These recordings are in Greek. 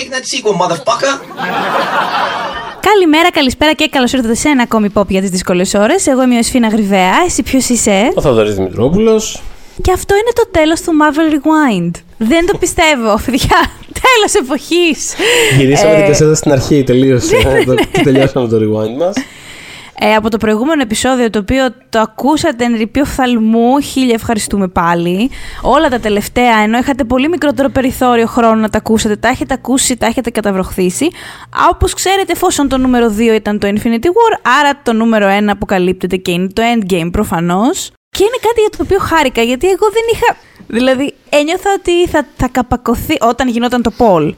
Take that sequel, motherfucker! Καλημέρα, καλησπέρα και καλώς ήρθατε σε ένα ακόμη pop για τις δύσκολες ώρες. Εγώ είμαι ο Εσφίνα Γρυβαία. Εσύ ποιος είσαι; Ο Θοδωρής Δημητρόπουλος. Και αυτό είναι το τέλος του Marvel Rewind. Δεν το πιστεύω, παιδιά. Τέλος εποχής. Γυρίσαμε Ε, την κασέτα στην αρχή, τελείωσε. Το- Τελειώσαμε το rewind μας. Ε, από το προηγούμενο επεισόδιο, το οποίο το ακούσατε εν ρηπείο φθαλμού, χίλια ευχαριστούμε πάλι. Όλα τα τελευταία, ενώ είχατε πολύ μικρότερο περιθώριο χρόνου να τα ακούσετε, τα έχετε ακούσει, τα έχετε καταβροχθήσει. Όπως ξέρετε, εφόσον το νούμερο 2 ήταν το Infinity War, άρα το νούμερο 1 αποκαλύπτεται και είναι το Endgame προφανώς. Και είναι κάτι για το οποίο χάρηκα, γιατί εγώ δεν είχα. Δηλαδή, ένιωθα ότι θα, θα καπακωθεί όταν γινόταν το poll.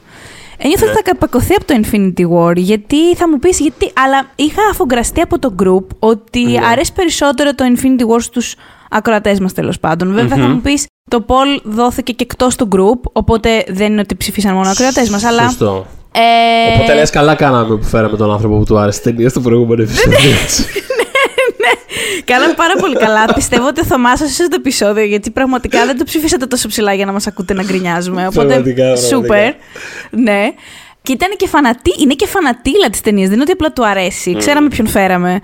Ένιωθα ότι θα καπακωθεί από το Infinity War, γιατί θα μου πεις γιατί, αλλά είχα αφογκραστεί από το group ότι Ναι. αρέσει περισσότερο το Infinity War στους ακροατές μας τέλος πάντων. Βέβαια θα μου πεις το poll δόθηκε και εκτός του group, οπότε δεν είναι ότι ψηφίσαν μόνο ακροατές μας, αλλά... Σωστό. Ε, Οπότε λες, καλά κάναμε που φέραμε τον άνθρωπο που του άρεσε η ταινία στο προηγούμενο επεισόδιο. Κάναμε πάρα πολύ καλά. Πιστεύω ότι ο Θωμάς σας το επεισόδιο, γιατί πραγματικά δεν το ψηφίσατε τόσο ψηλά για να μας ακούτε να γκρινιάζουμε. Οπότε, Πραγματικά, πραγματικά. σούπερ. Ναι. Και ήταν και φανατή, είναι και φανατήλα τη ταινία. Δεν είναι ότι απλά του αρέσει. Ξέραμε ποιον φέραμε.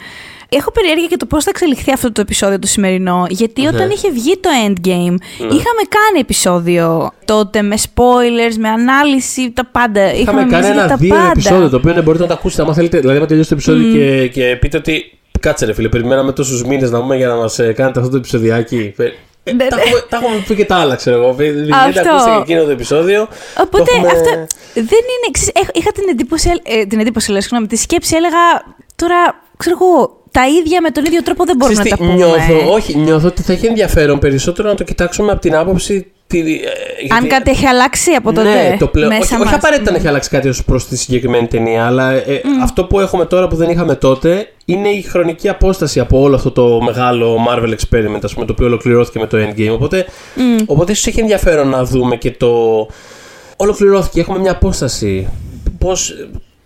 Έχω περιέργεια για το πώς θα εξελιχθεί αυτό το επεισόδιο το σημερινό. Γιατί όταν Ναι. είχε βγει το Endgame, είχαμε κάνει επεισόδιο τότε με spoilers, με ανάλυση, τα πάντα. Είχαμε κάνει μιλήσει για ένα τα δύο πάντα. επεισόδιο το οποίο ναι, μπορείτε να το ακούσετε. Αν θέλετε, δηλαδή, να τελειώσει το επεισόδιο και, και πείτε ότι. Κάτσε ρε φίλε, περιμέναμε τόσους μήνες να πούμε για να μας κάνετε αυτό το επεισοδιάκι. Ε, ε, Ναι, τα, ναι. έχουμε, τα έχουμε πει και τα άλλα, ξέρω εγώ. Βγείτε, Αυτό. ακούστε και εκείνο το επεισόδιο. Οπότε Το έχουμε- αυτό δεν είναι. Ξέρεις, έχ- είχα την εντύπωση, ε, την εντύπωση, λέω, συγγνώμη, τη σκέψη, έλεγα τώρα, ξέρω εγώ, τα ίδια με τον ίδιο τρόπο δεν μπορούμε Ξέρεις να τι, τα πούμε. Νιώθω, όχι, νιώθω ότι θα έχει ενδιαφέρον περισσότερο να το κοιτάξουμε από την άποψη. Τη, ε, Αν γιατί- κάτι έχει αλλάξει από τότε. Ναι, το πλέον. μέσα Όχι, όχι μας. απαραίτητα να έχει αλλάξει κάτι ως προς τη συγκεκριμένη ταινία, αλλά ε, αυτό που έχουμε τώρα που δεν είχαμε τότε είναι η χρονική απόσταση από όλο αυτό το μεγάλο Marvel experiment, ας πούμε, το οποίο ολοκληρώθηκε με το Endgame. Οπότε, οπότε ίσως έχει ενδιαφέρον να δούμε και το. Ολοκληρώθηκε, έχουμε μια απόσταση. Πώς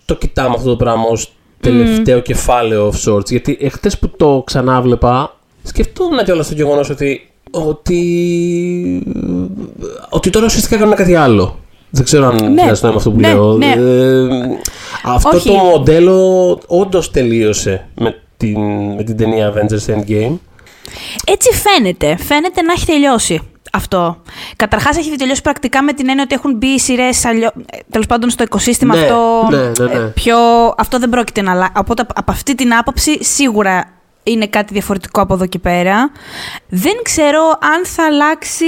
το κοιτάμε αυτό το πράγμα ως τελευταίο κεφάλαιο of sorts. Γιατί εχθές που το ξανάβλεπα, σκεφτόμουν κιόλας το γεγονός ότι. Ότι, ότι τώρα ουσιαστικά κάνουν κάτι άλλο. Δεν ξέρω αν Ναι. βγάζει νόημα αυτό που Ναι, λέω. ναι. Ε, αυτό Όχι. το μοντέλο όντως τελείωσε με την, με την ταινία Avengers Endgame. Έτσι φαίνεται. Φαίνεται να έχει τελειώσει αυτό. Καταρχάς έχει τελειώσει πρακτικά με την έννοια ότι έχουν μπει οι σειρές τέλος πάντων στο οικοσύστημα Ναι, αυτό. ναι, ναι, ναι. ε, Πιο, αυτό δεν πρόκειται να αλλάξει. Οπότε από- από αυτή την άποψη σίγουρα είναι κάτι διαφορετικό από εδώ και πέρα. Δεν ξέρω αν θα αλλάξει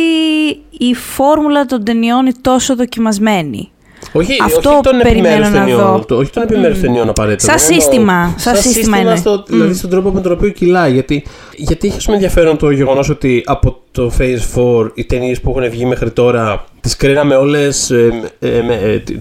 η φόρμουλα των ταινιών η τόσο δοκιμασμένη. Όχι, Αυτό όχι των περιμένω επιμέρους να ταινιών. δω. Το, όχι των επιμέρους ταινιών απαραίτητα. Σαν δεν εννοώ. σύστημα, σαν σύστημα είναι. Στο, Δηλαδή στον τρόπο με τον οποίο κυλάει. Γιατί, γιατί έχει ας πούμε, ενδιαφέρον το γεγονός ότι από το Phase 4 οι ταινίες που έχουν βγει μέχρι τώρα τις κρίναμε όλες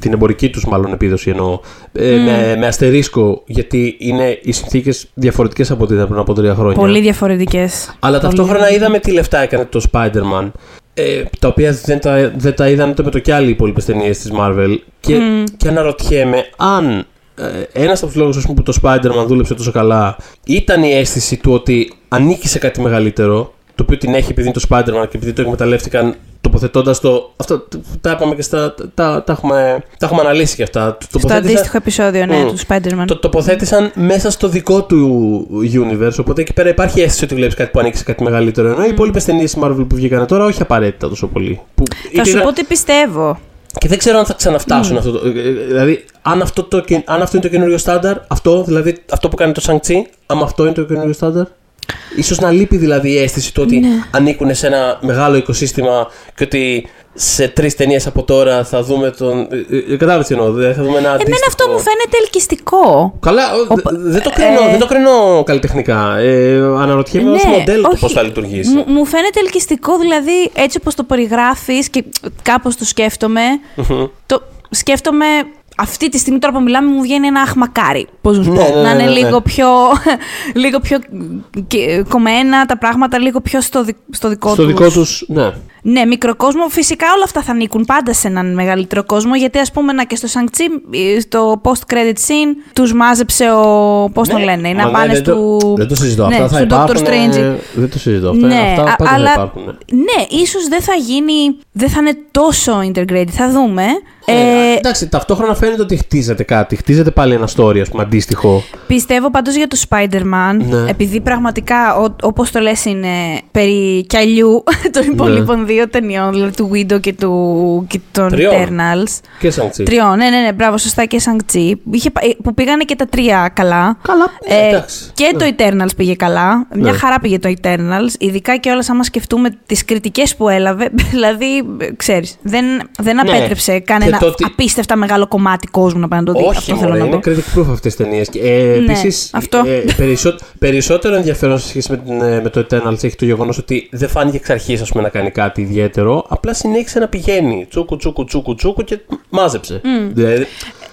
την εμπορική τους μάλλον επίδοση εννοώ. ε, με, με αστερίσκο γιατί είναι οι συνθήκες διαφορετικές από ό,τι ήταν πριν από τρία χρόνια. Πολύ διαφορετικές. Αλλά ταυτόχρονα είδαμε τι λεφτά έκανε το Spider-Man. Ε, τα οποία δεν τα, δεν τα είδαν ούτε με το κι άλλοι υπόλοιπες ταινίες της Marvel. Και, και αναρωτιέμαι αν ε, ένας από τους λόγους που το Spider-Man δούλεψε τόσο καλά ήταν η αίσθηση του ότι ανήκει σε κάτι μεγαλύτερο. Το οποίο την έχει επειδή είναι το Spider-Man και επειδή το εκμεταλλεύτηκαν τοποθετώντας το. Αυτό τα είπαμε και στα. Τα, τα, έχουμε, τα έχουμε αναλύσει και αυτά. Το Στο τοποθέτησαν- αντίστοιχο επεισόδιο, ναι, Μμ. του Spider-Man. το τοποθέτησαν μέσα στο δικό του universe. Οπότε εκεί πέρα υπάρχει αίσθηση ότι βλέπεις κάτι που ανήκει σε κάτι μεγαλύτερο. Ενώ οι υπόλοιπες ταινίες της Marvel που βγήκαν τώρα, όχι απαραίτητα τόσο πολύ. Που Θα είτε σου ήταν- πω τι πιστεύω. Και δεν ξέρω αν θα ξαναφτάσουν αυτό. Το, ε, ε, δηλαδή, αν αυτό, το, και- αν αυτό είναι το καινούριο στάνταρ, αυτό, δηλαδή, αυτό που κάνει το Shang-Chi, αν αυτό είναι το καινούριο στάνταρ. Ίσως να λείπει δηλαδή η αίσθηση του ότι Ναι. ανήκουν σε ένα μεγάλο οικοσύστημα και ότι σε τρεις ταινίες από τώρα θα δούμε τον. Ε, ε, Κατάλαβες τι εννοώ. δηλαδή, Θα δούμε ένα Εμένα αντίστοιχο- αυτό μου φαίνεται ελκυστικό. Καλά, ο- Ο- δε- δεν, το κρίνω, ε, δεν το κρίνω καλλιτεχνικά. Ε, αναρωτιέμαι ως Ναι, μοντέλο το όχι. πώς θα λειτουργήσει. Μου, μου φαίνεται ελκυστικό, δηλαδή έτσι όπως το περιγράφεις και κάπως το σκέφτομαι. το σκέφτομαι αυτή τη στιγμή τώρα που μιλάμε μου βγαίνει ένα αχμακάρι. Πώς να σου Ναι, πω. ναι, να ναι, είναι ναι, ναι. λίγο πιο, λίγο πιο και- κομμένα τα πράγματα, λίγο πιο στο, δι- στο δικό Στο τους. δικό τους, ναι. Ναι, μικροκόσμο. Φυσικά όλα αυτά θα ανήκουν πάντα σε έναν μεγαλύτερο κόσμο. Γιατί ας πούμε να και στο Shang-Chi, στο post-credit scene, τους μάζεψε ο. Πώς το Ναι, λένε, μα να ναι, πάνε δεν το- στο. Δεν το συζητώ. ναι, αυτά θα στο Doctor υπάρχουν. Strange. ε, Δεν το συζητώ. Αυτά, Ναι, αυτά α- πάντα αλλά- θα υπάρχουν. ναι. Ναι, ίσως δεν θα γίνει. Δεν θα είναι τόσο integrated. Θα δούμε. Ε, Ε, εντάξει, ταυτόχρονα φαίνεται ότι χτίζεται κάτι. Χτίζεται πάλι ένα story, ας πούμε, αντίστοιχο. Πιστεύω πάντως για το Spider-Man, Ναι. επειδή πραγματικά, όπως το λες, είναι περί κιαλιού των υπολείπων δύο ταινιών, δηλαδή του Widow και, του, και των Τριών. Eternals. Και σαν τσι. Τριών, ναι, ναι, ναι, μπράβο, σωστά και Shang-Chi. Είχε πα- Που πήγανε και τα τρία καλά. Καλά, Ε, εντάξει. και Ναι. το Eternals πήγε καλά. Μια Ναι. χαρά πήγε το Eternals. Ειδικά και όλα, άμα σκεφτούμε τις κριτικές που έλαβε. Δηλαδή, ξέρεις, δεν, δεν Ναι. απέτρεψε κανένα Και το ότι- απίστευτα μεγάλο κομμάτι κόσμου να πάει να το δει. Όχι, Αυτό μωρέ, θέλω να είναι πω. critic proof αυτές τις ταινίες. Ε, Ναι, Επίσης, αυτό. ε, περισσό- περισσότερο ενδιαφέρον σε σχέση με, την, ε, με το Eternals έχει το γεγονός ότι δεν φάνηκε εξ αρχής να κάνει κάτι ιδιαίτερο. Απλά συνέχισε να πηγαίνει τσούκου, τσούκου, τσούκου, τσούκου και μάζεψε. Δηλαδή,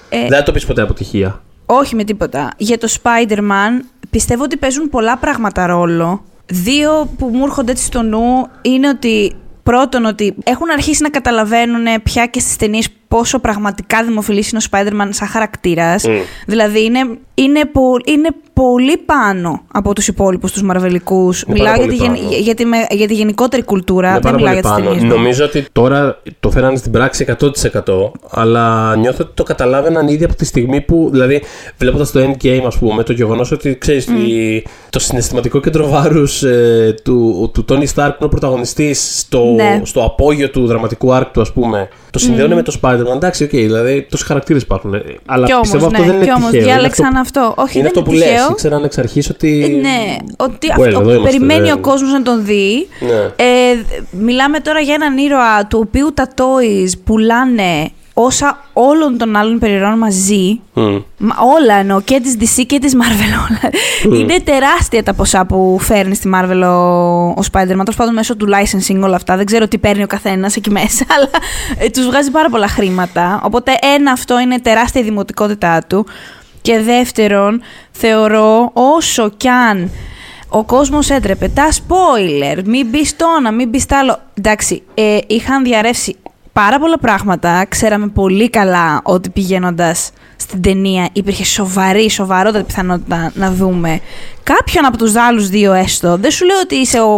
Ε, δεν θα το πεις ποτέ αποτυχία. Όχι με τίποτα. Για το Spider-Man πιστεύω ότι παίζουν πολλά πράγματα ρόλο. Δύο που μου έρχονται έτσι στο νου είναι ότι πρώτον ότι έχουν αρχίσει να καταλαβαίνουν πια και στις ταινίες πόσο πραγματικά δημοφιλής είναι ο Spider-Man σαν χαρακτήρας. Mm. Δηλαδή είναι, είναι, πο- είναι πολύ πάνω από τους υπόλοιπους τους μαρβελικούς. Είναι Μιλάω πάρα για τη, πολύ γεν- πάνω. για, τη, με- για τη γενικότερη κουλτούρα, Είναι δεν πάρα μιλάω πολύ για τις πάνω. ταινίες. Νομίζω ότι τώρα το φέρανε στην πράξη 100%. Αλλά νιώθω ότι το καταλάβαιναν ήδη από τη στιγμή που. Δηλαδή, βλέποντας το endgame, ας πούμε, το γεγονός ότι ξέρεις. Το συναισθηματικό κέντρο βάρους του, του Tony Stark που είναι ο πρωταγωνιστής στο, Ναι. στο απόγειο του δραματικού arc του, ας πούμε. Το συνδέουν με το Spider-Man. Εντάξει, οκ, δηλαδή τόσοι χαρακτήρες υπάρχουν. ε, Αλλά Κι πιστεύω όμως, αυτό ναι, δεν είναι κι όμως τυχαίο. Είναι διάλεξαν αυτό, αυτό. Όχι, είναι δεν αυτό που είναι λες. τυχαίο. Ήξεραν εξ αρχής ότι. Ε, ναι, ότι Well, αυτό, εδώ είμαστε, περιμένει δεν- ο κόσμος να τον δει. Ναι. Ε, μιλάμε τώρα για έναν ήρωα του οποίου τα toys πουλάνε όσα όλων των άλλων υπερηρώων μαζί. Μμ. Μα όλα εννοώ, και της DC και της Marvel όλα. Είναι τεράστια τα ποσά που φέρνει στη Marvel ο, ο Spider-Man. Τέλος πάντων μέσω του licensing όλα αυτά. Δεν ξέρω τι παίρνει ο καθένας εκεί μέσα, αλλά ε, τους βγάζει πάρα πολλά χρήματα. Οπότε ένα αυτό είναι τεράστια η δημοτικότητά του. Και δεύτερον, θεωρώ όσο κι αν ο κόσμος έτρεπε τα spoiler, μην μπει στο ένα, μην μπει στο άλλο. Εντάξει, ε, είχαν διαρρεύσει πάρα πολλά πράγματα. Ξέραμε πολύ καλά ότι πηγαίνοντας στην ταινία υπήρχε σοβαρή, σοβαρότατη πιθανότητα να δούμε κάποιον από τους άλλους δύο έστω. Δεν σου λέω ότι είσαι ο,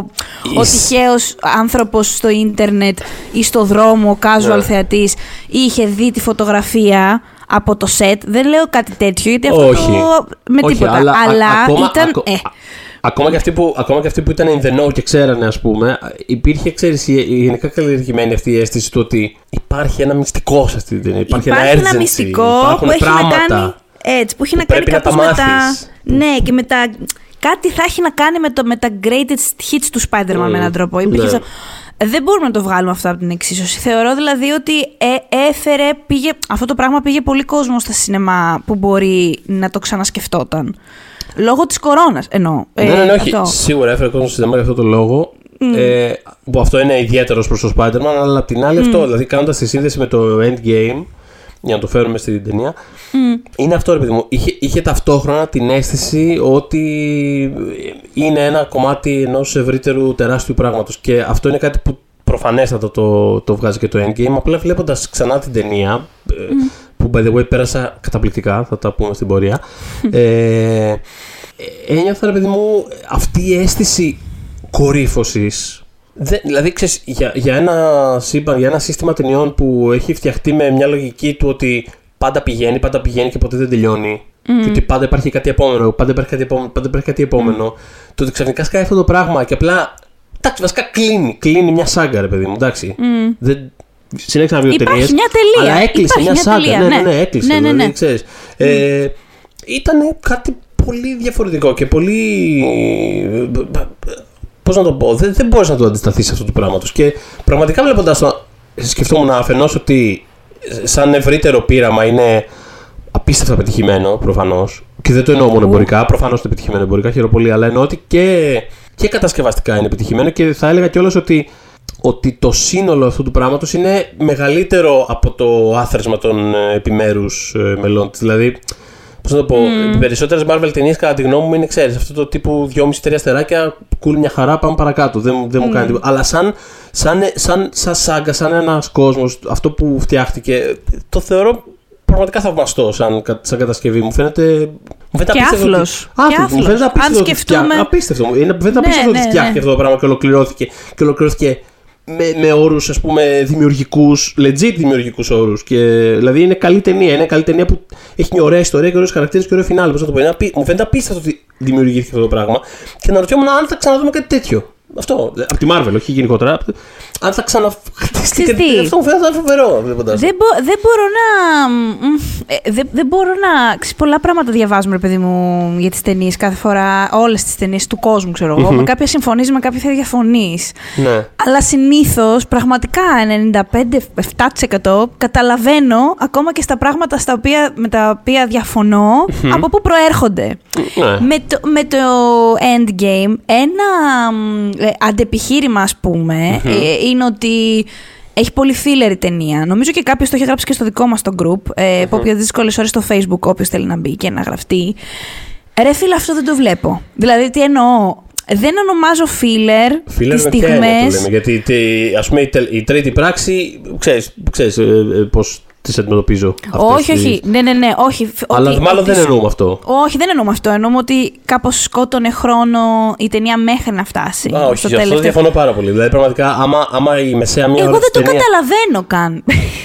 ο Είσαι- τυχαίος άνθρωπος στο ίντερνετ ή στο δρόμο, ο casual Ναι. θεατής ή είχε δει τη φωτογραφία από το σετ. Δεν λέω κάτι τέτοιο, γιατί αυτό Όχι. το... με Όχι, τίποτα. αλλά, Αλλά, α- ακόμα, ήταν... ακο- ε, α- ακόμα, και αυτοί που, ακόμα και αυτοί που ήταν in the know και ξέρανε, ας πούμε, υπήρχε, ξέρεις, η, η γενικά καλλιεργημένη αυτή η αίσθηση του ότι υπάρχει ένα μυστικό σε αυτή την ταινία. Υπάρχει, Υπάρχει ένα, ένα urgency, μυστικό υπάρχουν που έχει πράγματα. να κάνει. Έτσι, που έχει που να κάνει πρέπει να τα κάπως με τα. μάθεις. Ναι, και με τα. Κάτι θα έχει να κάνει με, το, με τα greatest hits του Spider-Man Mm. με έναν τρόπο. Υπήρχε Ναι. Στο- Δεν μπορούμε να το βγάλουμε αυτό από την εξίσωση. Θεωρώ δηλαδή ότι ε, έφερε, πήγε, αυτό το πράγμα πήγε πολύ κόσμο στα σινεμά που μπορεί να το ξανασκεφτόταν. Λόγω της κορώνας εννοώ. Ε, ναι, ναι, ναι, όχι. αυτό. Σίγουρα έφερε κόσμο στο σινεμά για αυτό το λόγο. Ε, που αυτό είναι ιδιαίτερος προς το Spider-Man, αλλά απ' την άλλη αυτό, δηλαδή κάνοντας τη σύνδεση με το Endgame, για να το φέρουμε στην ταινία, είναι αυτό ρε παιδί μου. Είχε, είχε ταυτόχρονα την αίσθηση ότι είναι ένα κομμάτι ενός ευρύτερου τεράστιου πράγματος. Και αυτό είναι κάτι που προφανέστατα το, το βγάζει και το Endgame. Απλά βλέποντας ξανά την ταινία, ε, που by the way πέρασα καταπληκτικά, θα τα πούμε στην πορεία. ε, ένιωθα, ρε παιδί μου, αυτή η αίσθηση κορύφωση. Δηλαδή, ξέρεις, για, για, ένα σύμπαν, για ένα σύστημα ταινιών που έχει φτιαχτεί με μια λογική του ότι πάντα πηγαίνει, πάντα πηγαίνει και ποτέ δεν τελειώνει. Και ότι πάντα υπάρχει κάτι επόμενο, πάντα υπάρχει κάτι επόμενο, πάντα υπάρχει κάτι επόμενο. Το ότι ξαφνικά σκάει αυτό το πράγμα και απλά. Εντάξει, βασικά κλείνει. Κλείνει μια σάγκα, ρε παιδί μου, εντάξει. Δεν... Συνέχισα να βγει Υπάρχει ταινίες, μια τελεία. Αλλά έκλεισε Υπάρχει μια, μια σάγκα. τελεία, ναι, ναι, ναι. ναι, έκλεισε. Ναι, ναι, δηλαδή, ναι. ξέρεις. Ε, ήταν κάτι πολύ διαφορετικό και πολύ. Πώς να το πω, δεν, δεν μπορείς να το αντισταθείς αυτό του πράγματος. Και πραγματικά βλέποντας το, σκεφτόμουν αφενός ότι σαν ευρύτερο πείραμα είναι απίστευτα πετυχημένο προφανώς. Και δεν το εννοώ μόνο εμπορικά. Προφανώς είναι πετυχημένο εμπορικά, χαίρομαι πολύ, αλλά εννοώ ότι και, και κατασκευαστικά είναι πετυχημένο και θα έλεγα κιόλας ότι, ότι το σύνολο αυτού του πράγματος είναι μεγαλύτερο από το άθροισμα των ε, επιμέρους μελών της. Δηλαδή, Πώς να το πω, οι περισσότερες Marvel ταινίες, κατά τη γνώμη μου, είναι ξέρεις αυτό το τύπου 2,5-3 αστεράκια, cool μια χαρά, πάμε παρακάτω. Δεν, μου- δεν μου κάνει τίποτα. Αλλά σαν, σαν, σαν, σαν σάγκα, σαν ένας κόσμος, αυτό που φτιάχτηκε, το θεωρώ πραγματικά θαυμαστό σαν, κα- σαν κατασκευή. Μου φαίνεται. Μου φαίνεται Και απίστευτο ότι- άθλος. Άθλος, Και Μου φαίνεται άθλος. απίστευτο Αν ότι σκεφτούμε- φτιά- Απίστευτο. μου. Είναι, μου φαίνεται Ναι, απίστευτο ότι ναι, φτιάχτηκε ναι. αυτό το πράγμα και ολοκληρώθηκε. Και ολοκληρώθηκε με, με όρους, ας πούμε, δημιουργικούς, legit δημιουργικούς όρους. Δηλαδή είναι καλή ταινία. Είναι καλή ταινία που έχει μια ωραία ιστορία και ωραίους χαρακτήρες και ωραίο φινάλ. Πώς να το πω. Είναι, μου φαίνεται απίστευτο ότι δημιουργήθηκε αυτό το πράγμα. Και να ρωτιόμουν αν θα ξαναδούμε κάτι τέτοιο. Αυτό. Από τη Marvel, όχι γενικότερα. Αν θα ξαναχτιστεί. Αυτό μου φαίνεται φοβερό. Δεν, μπο, δεν μπορώ να. Ε, δεν, δεν μπορώ να. Ξέρεις, πολλά πράγματα διαβάζουμε, παιδί μου, για τις ταινίες κάθε φορά. Όλες τις ταινίες του κόσμου, ξέρω εγώ. Με κάποια συμφωνείς, με κάποια θα διαφωνείς. Ναι. Αλλά συνήθως, πραγματικά 95-7% καταλαβαίνω ακόμα και στα πράγματα στα οποία, με τα οποία από πού προέρχονται. Ναι. Με, το, με το Endgame, ένα ε, αντεπιχείρημα, ας πούμε, ε, είναι ότι έχει πολύ filler η ταινία. Νομίζω και κάποιος το έχει γράψει και στο δικό μας το group. Ε, mm-hmm. Από δύσκολες ώρες στο Facebook, όποιος θέλει να μπει και να γραφτεί. Ρε φίλε, αυτό δεν το βλέπω. Δηλαδή, τι εννοώ. Δεν ονομάζω filler, filler τις στιγμές... γιατί ας πούμε η, τρίτη πράξη, ξέρεις, ξέρεις ε, ε, πώς τις αντιμετωπίζω. Όχι, όχι. Ναι, ναι, ναι. Όχι, Αλλά όχι, μάλλον δεν εννοούμε αυτό. Όχι, δεν εννοούμε αυτό. Εννοούμε ότι κάπως σκότωνε χρόνο η ταινία μέχρι να φτάσει. Α, όχι, στο αυτό διαφωνώ πάρα πολύ. Δηλαδή, πραγματικά, άμα, άμα η μεσαία μία Εγώ ώρα. Εγώ δεν το ταινία... καταλαβαίνω καν.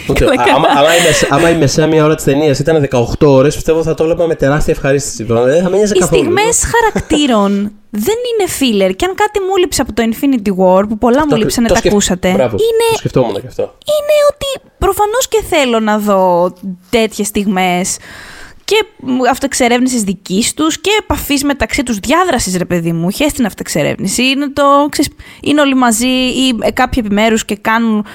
Okay. άμα, άμα, η μεσαία, άμα η μεσαία μία ώρα της ταινίας ήταν 18 ώρες, πιστεύω θα το έβλεπα με τεράστια ευχαρίστηση. Δηλαδή, θα με Οι στιγμές χαρακτήρων δεν είναι filler. Και αν κάτι μου λείψε από το Infinity War, που πολλά μου λείψανε, τα σκεφ... ακούσατε. Μπράβο, είναι... Το σκεφτόμουν και αυτό. Είναι ότι προφανώς και θέλω να δω τέτοιες στιγμές και αυτοεξερεύνησης δικής τους και επαφής μεταξύ τους, διάδρασης, ρε παιδί μου. Χε την αυτοεξερεύνηση. Είναι, το, ξέρεις, είναι όλοι μαζί ή κάποιοι επιμέρους και κάνουν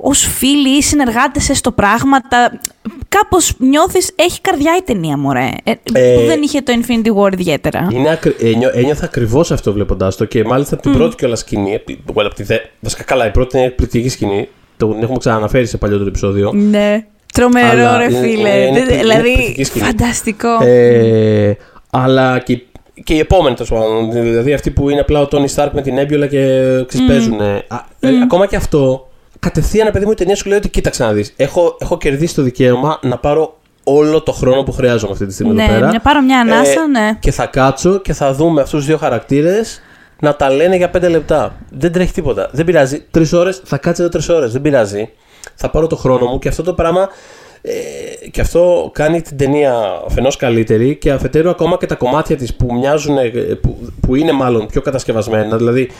ως φίλοι ή συνεργάτες στο πράγματα. Κάπως νιώθεις, έχει καρδιά η ταινία, μωρέ. Ε, ε, που δεν είχε το Infinity War ιδιαίτερα. Είναι ακρι... ε, ένιωθα ακριβώς αυτό βλέποντάς το και μάλιστα από την mm. πρώτη κιόλας σκηνή. από τη δε... Βασικά καλά, η πρώτη είναι εκπληκτική σκηνή. Το έχουμε ξαναναφέρει σε παλιότερο επεισόδιο. Ναι. Τρομερό, ρε φίλε. Είναι, είναι, δηλαδή, είναι φανταστικό. Ε, αλλά και και οι επόμενοι τέλος πάντων. Δηλαδή αυτοί που είναι απλά ο Τόνι Σταρκ με την έμπιολα και ξεσπέζουν. Mm. Mm. ακόμα και αυτό κατευθείαν, παιδί μου, η ταινία σου λέει ότι κοίταξε να δεις. Έχω, έχω κερδίσει το δικαίωμα να πάρω όλο το χρόνο που χρειάζομαι αυτή τη στιγμή ναι, εδώ πέρα. Να πάρω μια ανάσα, ε, ναι. Και θα κάτσω και θα δούμε αυτούς τους δύο χαρακτήρες να τα λένε για πέντε λεπτά. Δεν τρέχει τίποτα. Δεν πειράζει. Τρεις ώρες, θα κάτσει εδώ τρεις ώρες. Δεν πειράζει. Θα πάρω το χρόνο μου και αυτό το πράγμα. Ε, και αυτό κάνει την ταινία αφενός καλύτερη και αφετέρου ακόμα και τα κομμάτια της που μοιάζουν, που, που είναι μάλλον πιο κατασκευασμένα. Δηλαδή,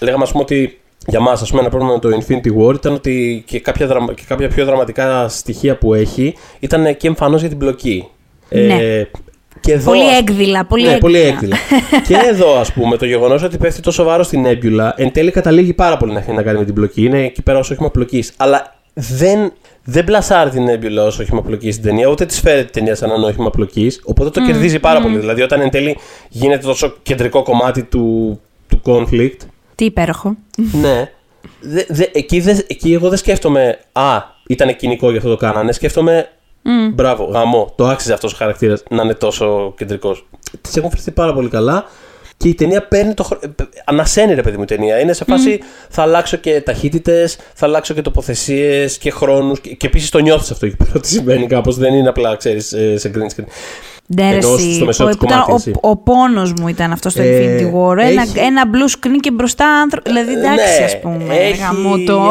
λέγαμε ας πούμε ότι για μας ας πούμε ένα πρόβλημα με το Infinity War ήταν ότι και κάποια, δραμα, και κάποια πιο δραματικά στοιχεία που έχει ήταν και εμφανώς για την πλοκή. Ναι. Ε, και εδώ, πολύ έκδηλα, πολύ ναι, έκδηλα. Πολύ έκδηλα. και εδώ, ας πούμε, το γεγονός ότι πέφτει τόσο βάρος στην έμπιουλα εν τέλει καταλήγει πάρα πολύ να έχει να κάνει με την πλοκή. Είναι εκεί πέρα ω όχημα πλοκή. Αλλά δεν, δεν πλασάρει την έμπιουλα ω όχημα πλοκή στην ταινία, ούτε της φέρει την ταινία σαν ένα όχημα πλοκή. Οπότε το mm, κερδίζει πάρα mm. πολύ. Δηλαδή, όταν εν τέλει γίνεται τόσο κεντρικό κομμάτι του, του conflict, τι υπέροχο. ναι. Δε, δε, εκεί, δε, εκεί εγώ δεν σκέφτομαι Α, ήταν κοινικό γι' αυτό το κάνανε. Σκέφτομαι mm. Μπράβο, γαμό. Το άξιζε αυτός ο χαρακτήρας να είναι τόσο κεντρικός. Τη έχουν φερθεί πάρα πολύ καλά. Και η ταινία παίρνει το χρόνο. Ανασένει ρε παιδί μου η ταινία. Είναι σε φάση θα αλλάξω και ταχύτητες, θα αλλάξω και τοποθεσίες και χρόνους. Και, και επίσης το νιώθεις αυτό εκεί πέρα ότι συμβαίνει κάπως. Δεν είναι απλά, ξέρεις, ε, σε green screen. Ναι, στο μεσό ο, κομμάτι, ο, ο πόνος μου ήταν αυτό στο ε, Infinity War. Έχει... Ένα, ένα blue screen και μπροστά άνθρωπο. Δηλαδή, ε, εντάξει, ναι, ας πούμε. Έχει,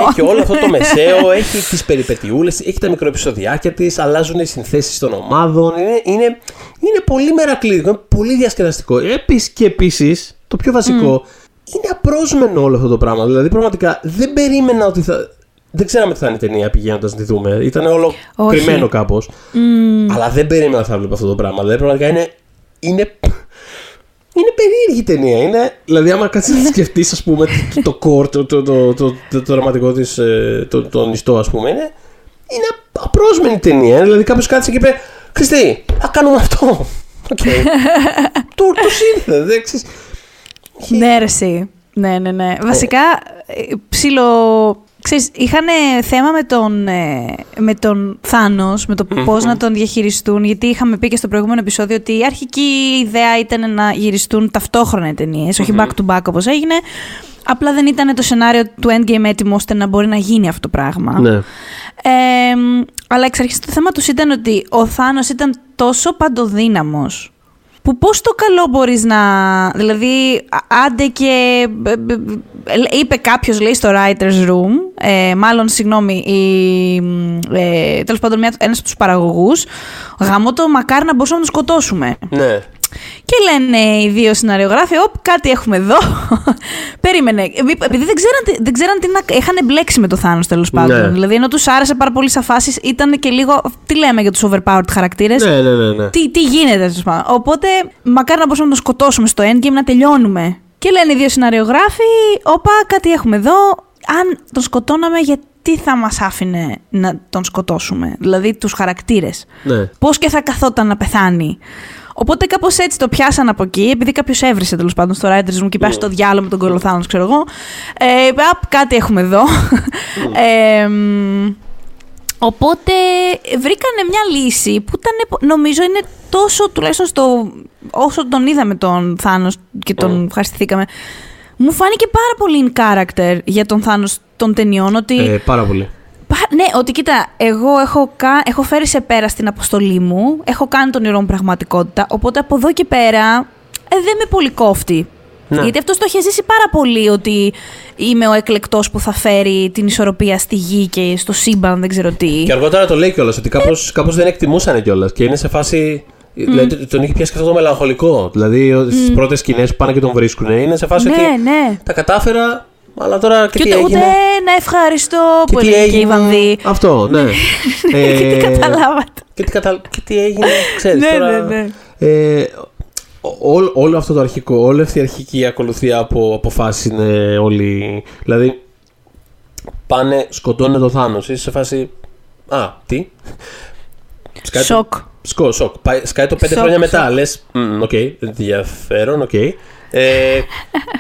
έχει όλο αυτό το μεσαίο, έχει τις περιπετειούλες, έχει τα μικροεπισοδιάκια της, αλλάζουν οι συνθέσεις των ομάδων. Είναι, είναι, είναι πολύ μερακλείδικο, είναι πολύ διασκεδαστικό. Επίσης και επίσης, το πιο βασικό, mm. είναι απρόσμενο όλο αυτό το πράγμα. Δηλαδή, πραγματικά δεν περίμενα ότι θα δεν ξέραμε τι θα είναι η ταινία πηγαίνοντας να τη δούμε. Ήταν όλο Όχι. κρυμμένο κάπως. Mm. Αλλά δεν περίμενα ότι θα βλέπω αυτό το πράγμα. Δηλαδή πραγματικά είναι. είναι... Είναι περίεργη ταινία. Είναι, δηλαδή, άμα κάτσεις να σκεφτείς, ας πούμε, το κόρ, το, το, το, το, το, το δραματικό της, ε, το, το νηστό, ας πούμε, είναι, είναι απρόσμενη ταινία. Δηλαδή, κάποιος κάτσε και είπε, Χριστί, θα κάνουμε αυτό. Okay. το, το σύνθε, δεν ξέρεις. Ναι, ρε, Ναι, ναι, ναι. Βασικά, ε, ψήλο Ξέρεις, είχαν θέμα με τον, ε, με τον Θάνος, με το πώς να τον διαχειριστούν, γιατί είχαμε πει και στο προηγούμενο επεισόδιο ότι η αρχική ιδέα ήταν να γυριστούν ταυτόχρονα οι ταινίες, όχι back to back όπως έγινε. Απλά δεν ήταν το σενάριο του Endgame έτοιμο ώστε να μπορεί να γίνει αυτό το πράγμα. Ναι. αλλά εξ αρχής το θέμα τους ήταν ότι ο Θάνος ήταν τόσο παντοδύναμος που πώς το καλό μπορείς να... Δηλαδή, άντε και... Ε, ε, είπε κάποιος, λέει, στο writer's room, ε, μάλλον, συγγνώμη, η, ε, τέλος πάντων, ένας από τους παραγωγούς, γαμώ το μακάρι να μπορούσαμε να τον σκοτώσουμε. Ναι. Και λένε οι δύο σεναριογράφοι, Ωπ, κάτι έχουμε εδώ. Περίμενε. Επειδή δεν ξέραν, δεν ξέραν τι να. είχαν μπλέξει με το Θάνος τέλος πάντων. Ναι. Δηλαδή, ενώ τους άρεσε πάρα πολύ σαν φάσεις, ήταν και λίγο. Τι λέμε για τους overpowered χαρακτήρες; Ναι, ναι, ναι, ναι. Τι, τι γίνεται, τέλος πάντων. Οπότε, μακάρι να μπορούσαμε να τον σκοτώσουμε στο endgame να τελειώνουμε. Και λένε οι δύο σεναριογράφοι, Όπα, κάτι έχουμε εδώ. Αν τον σκοτώναμε, γιατί θα μας άφηνε να τον σκοτώσουμε. Δηλαδή, τους χαρακτήρες; Ναι. Πώς και θα καθόταν να πεθάνει; Οπότε κάπως έτσι το πιάσαν από εκεί, επειδή κάποιος έβρισε τέλος πάντων στο Writers Room και πάει στο διάλογο με τον Κολοθάνος, ξέρω εγώ. Ε, κάτι έχουμε εδώ. ε, οπότε βρήκανε μια λύση που ήταν, νομίζω είναι τόσο τουλάχιστον στο, όσο τον είδαμε τον Θάνος και τον ευχαριστηθήκαμε. Μου φάνηκε πάρα πολύ in character για τον Θάνος των ταινιών ότι... Ε, πάρα πολύ. Ναι, ότι κοίτα, εγώ έχω, κα... έχω φέρει σε πέρα στην αποστολή μου, έχω κάνει τον ηρώ πραγματικότητα, οπότε από εδώ και πέρα ε, δεν με πολύ κόφτει. Ναι. Γιατί αυτός το έχει ζήσει πάρα πολύ ότι είμαι ο εκλεκτός που θα φέρει την ισορροπία στη γη και στο σύμπαν, δεν ξέρω τι. Και αργότερα το λέει κιόλας ότι κάπως κάπως δεν εκτιμούσαν κιόλας και είναι σε φάση. Mm. Δηλαδή τον έχει πιάσει και αυτό το μελαγχολικό. Δηλαδή mm. στις πρώτες σκηνές που πάνε και τον βρίσκουν. Είναι σε φάση ναι, ότι ναι. τα κατάφερα, αλλά τώρα και, και τι ούτε, έγινε. Ούτε να ευχαριστώ που έλεγε και η Βανδύ. Αυτό, ναι. ε, και τι καταλάβατε. Και τι, κατα... και τι έγινε, ξέρεις ναι, τώρα. Ναι, ναι. Ε, ό, όλο αυτό το αρχικό, όλη αυτή η αρχική ακολουθία από αποφάσεις είναι όλοι. Δηλαδή, πάνε, σκοτώνουν το Thanos. Είσαι σε φάση. Α, τι; Σοκ. Σκο, σοκ. Σκάει το πέντε χρόνια μετά. Λες, οκ, ενδιαφέρον, οκ. Ε,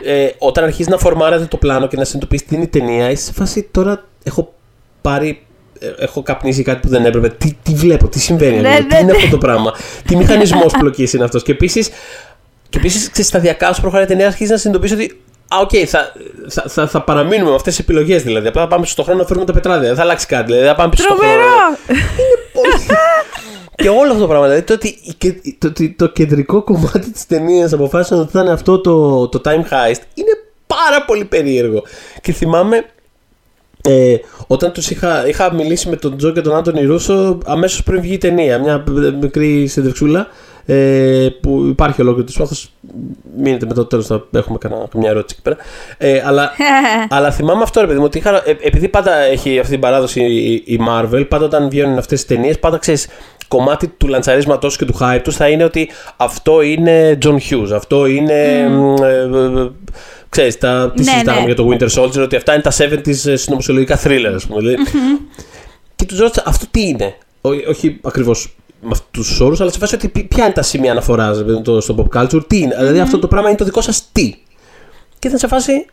ε, όταν αρχίζεις να φορμάρεται το πλάνο και να συνειδητοποιήσει τι είναι η ταινία, είσαι σε φάση τώρα έχω πάρει. Ε, έχω καπνίσει κάτι που δεν έπρεπε. Τι, τι βλέπω, τι συμβαίνει, ναι, τι είναι αυτό το πράγμα. τι μηχανισμός πλοκής είναι αυτός. Και επίσης, και επίσης, σταδιακά όσο προχωράει η ταινία, αρχίζεις να συνειδητοποιήσει ότι Α, ok, okay, θα, θα, θα, θα, παραμείνουμε με αυτές τις επιλογές δηλαδή. Απλά θα πάμε στον χρόνο να φέρουμε τα πετράδια. Δεν θα αλλάξει κάτι. Δηλαδή, θα πάμε πίσω στον χρόνο. Είναι πολύ. Και όλο αυτό το πράγμα. Δηλαδή το ότι το, το, το κεντρικό κομμάτι της ταινίας αποφάσισαν ότι θα είναι αυτό το, το time heist είναι πάρα πολύ περίεργο. Και θυμάμαι ε, όταν τους είχα, είχα μιλήσει με τον Τζο και τον Άντωνι Ρούσο αμέσως πριν βγει η ταινία, μια μικρή συνδεξούλα ε, που υπάρχει ολόκληρο του πάθος μείνετε μετά το τέλος να έχουμε κανένα, μια ερώτηση εκεί πέρα ε, αλλά, αλλά θυμάμαι αυτό ρε παιδί μου ότι είχα, ε, επειδή πάντα έχει αυτή την παράδοση η, η Marvel πάντα όταν βγαίνουν αυτές τις ταινίες πάντα ξέρεις κομμάτι του λαντσαρίσματος και του hype τους θα είναι ότι αυτό είναι John Hughes, αυτό είναι... Mm. Ε, ε, ξέρεις, τα, τι ναι, συζητάγαμε ναι. για το Winter Soldier, ότι αυτά είναι τα 70s συνωμοσιολογικά thriller, ας πούμε. Mm-hmm. Και τους ρώτησα, αυτό τι είναι; Ό, όχι ακριβώς με αυτούς τους όρους, αλλά σε φάση ότι ποια είναι τα σημεία αναφοράς στο pop culture, τι είναι. Mm-hmm. Δηλαδή αυτό το πράγμα είναι το δικό σας τι. Και ήταν σε φάση.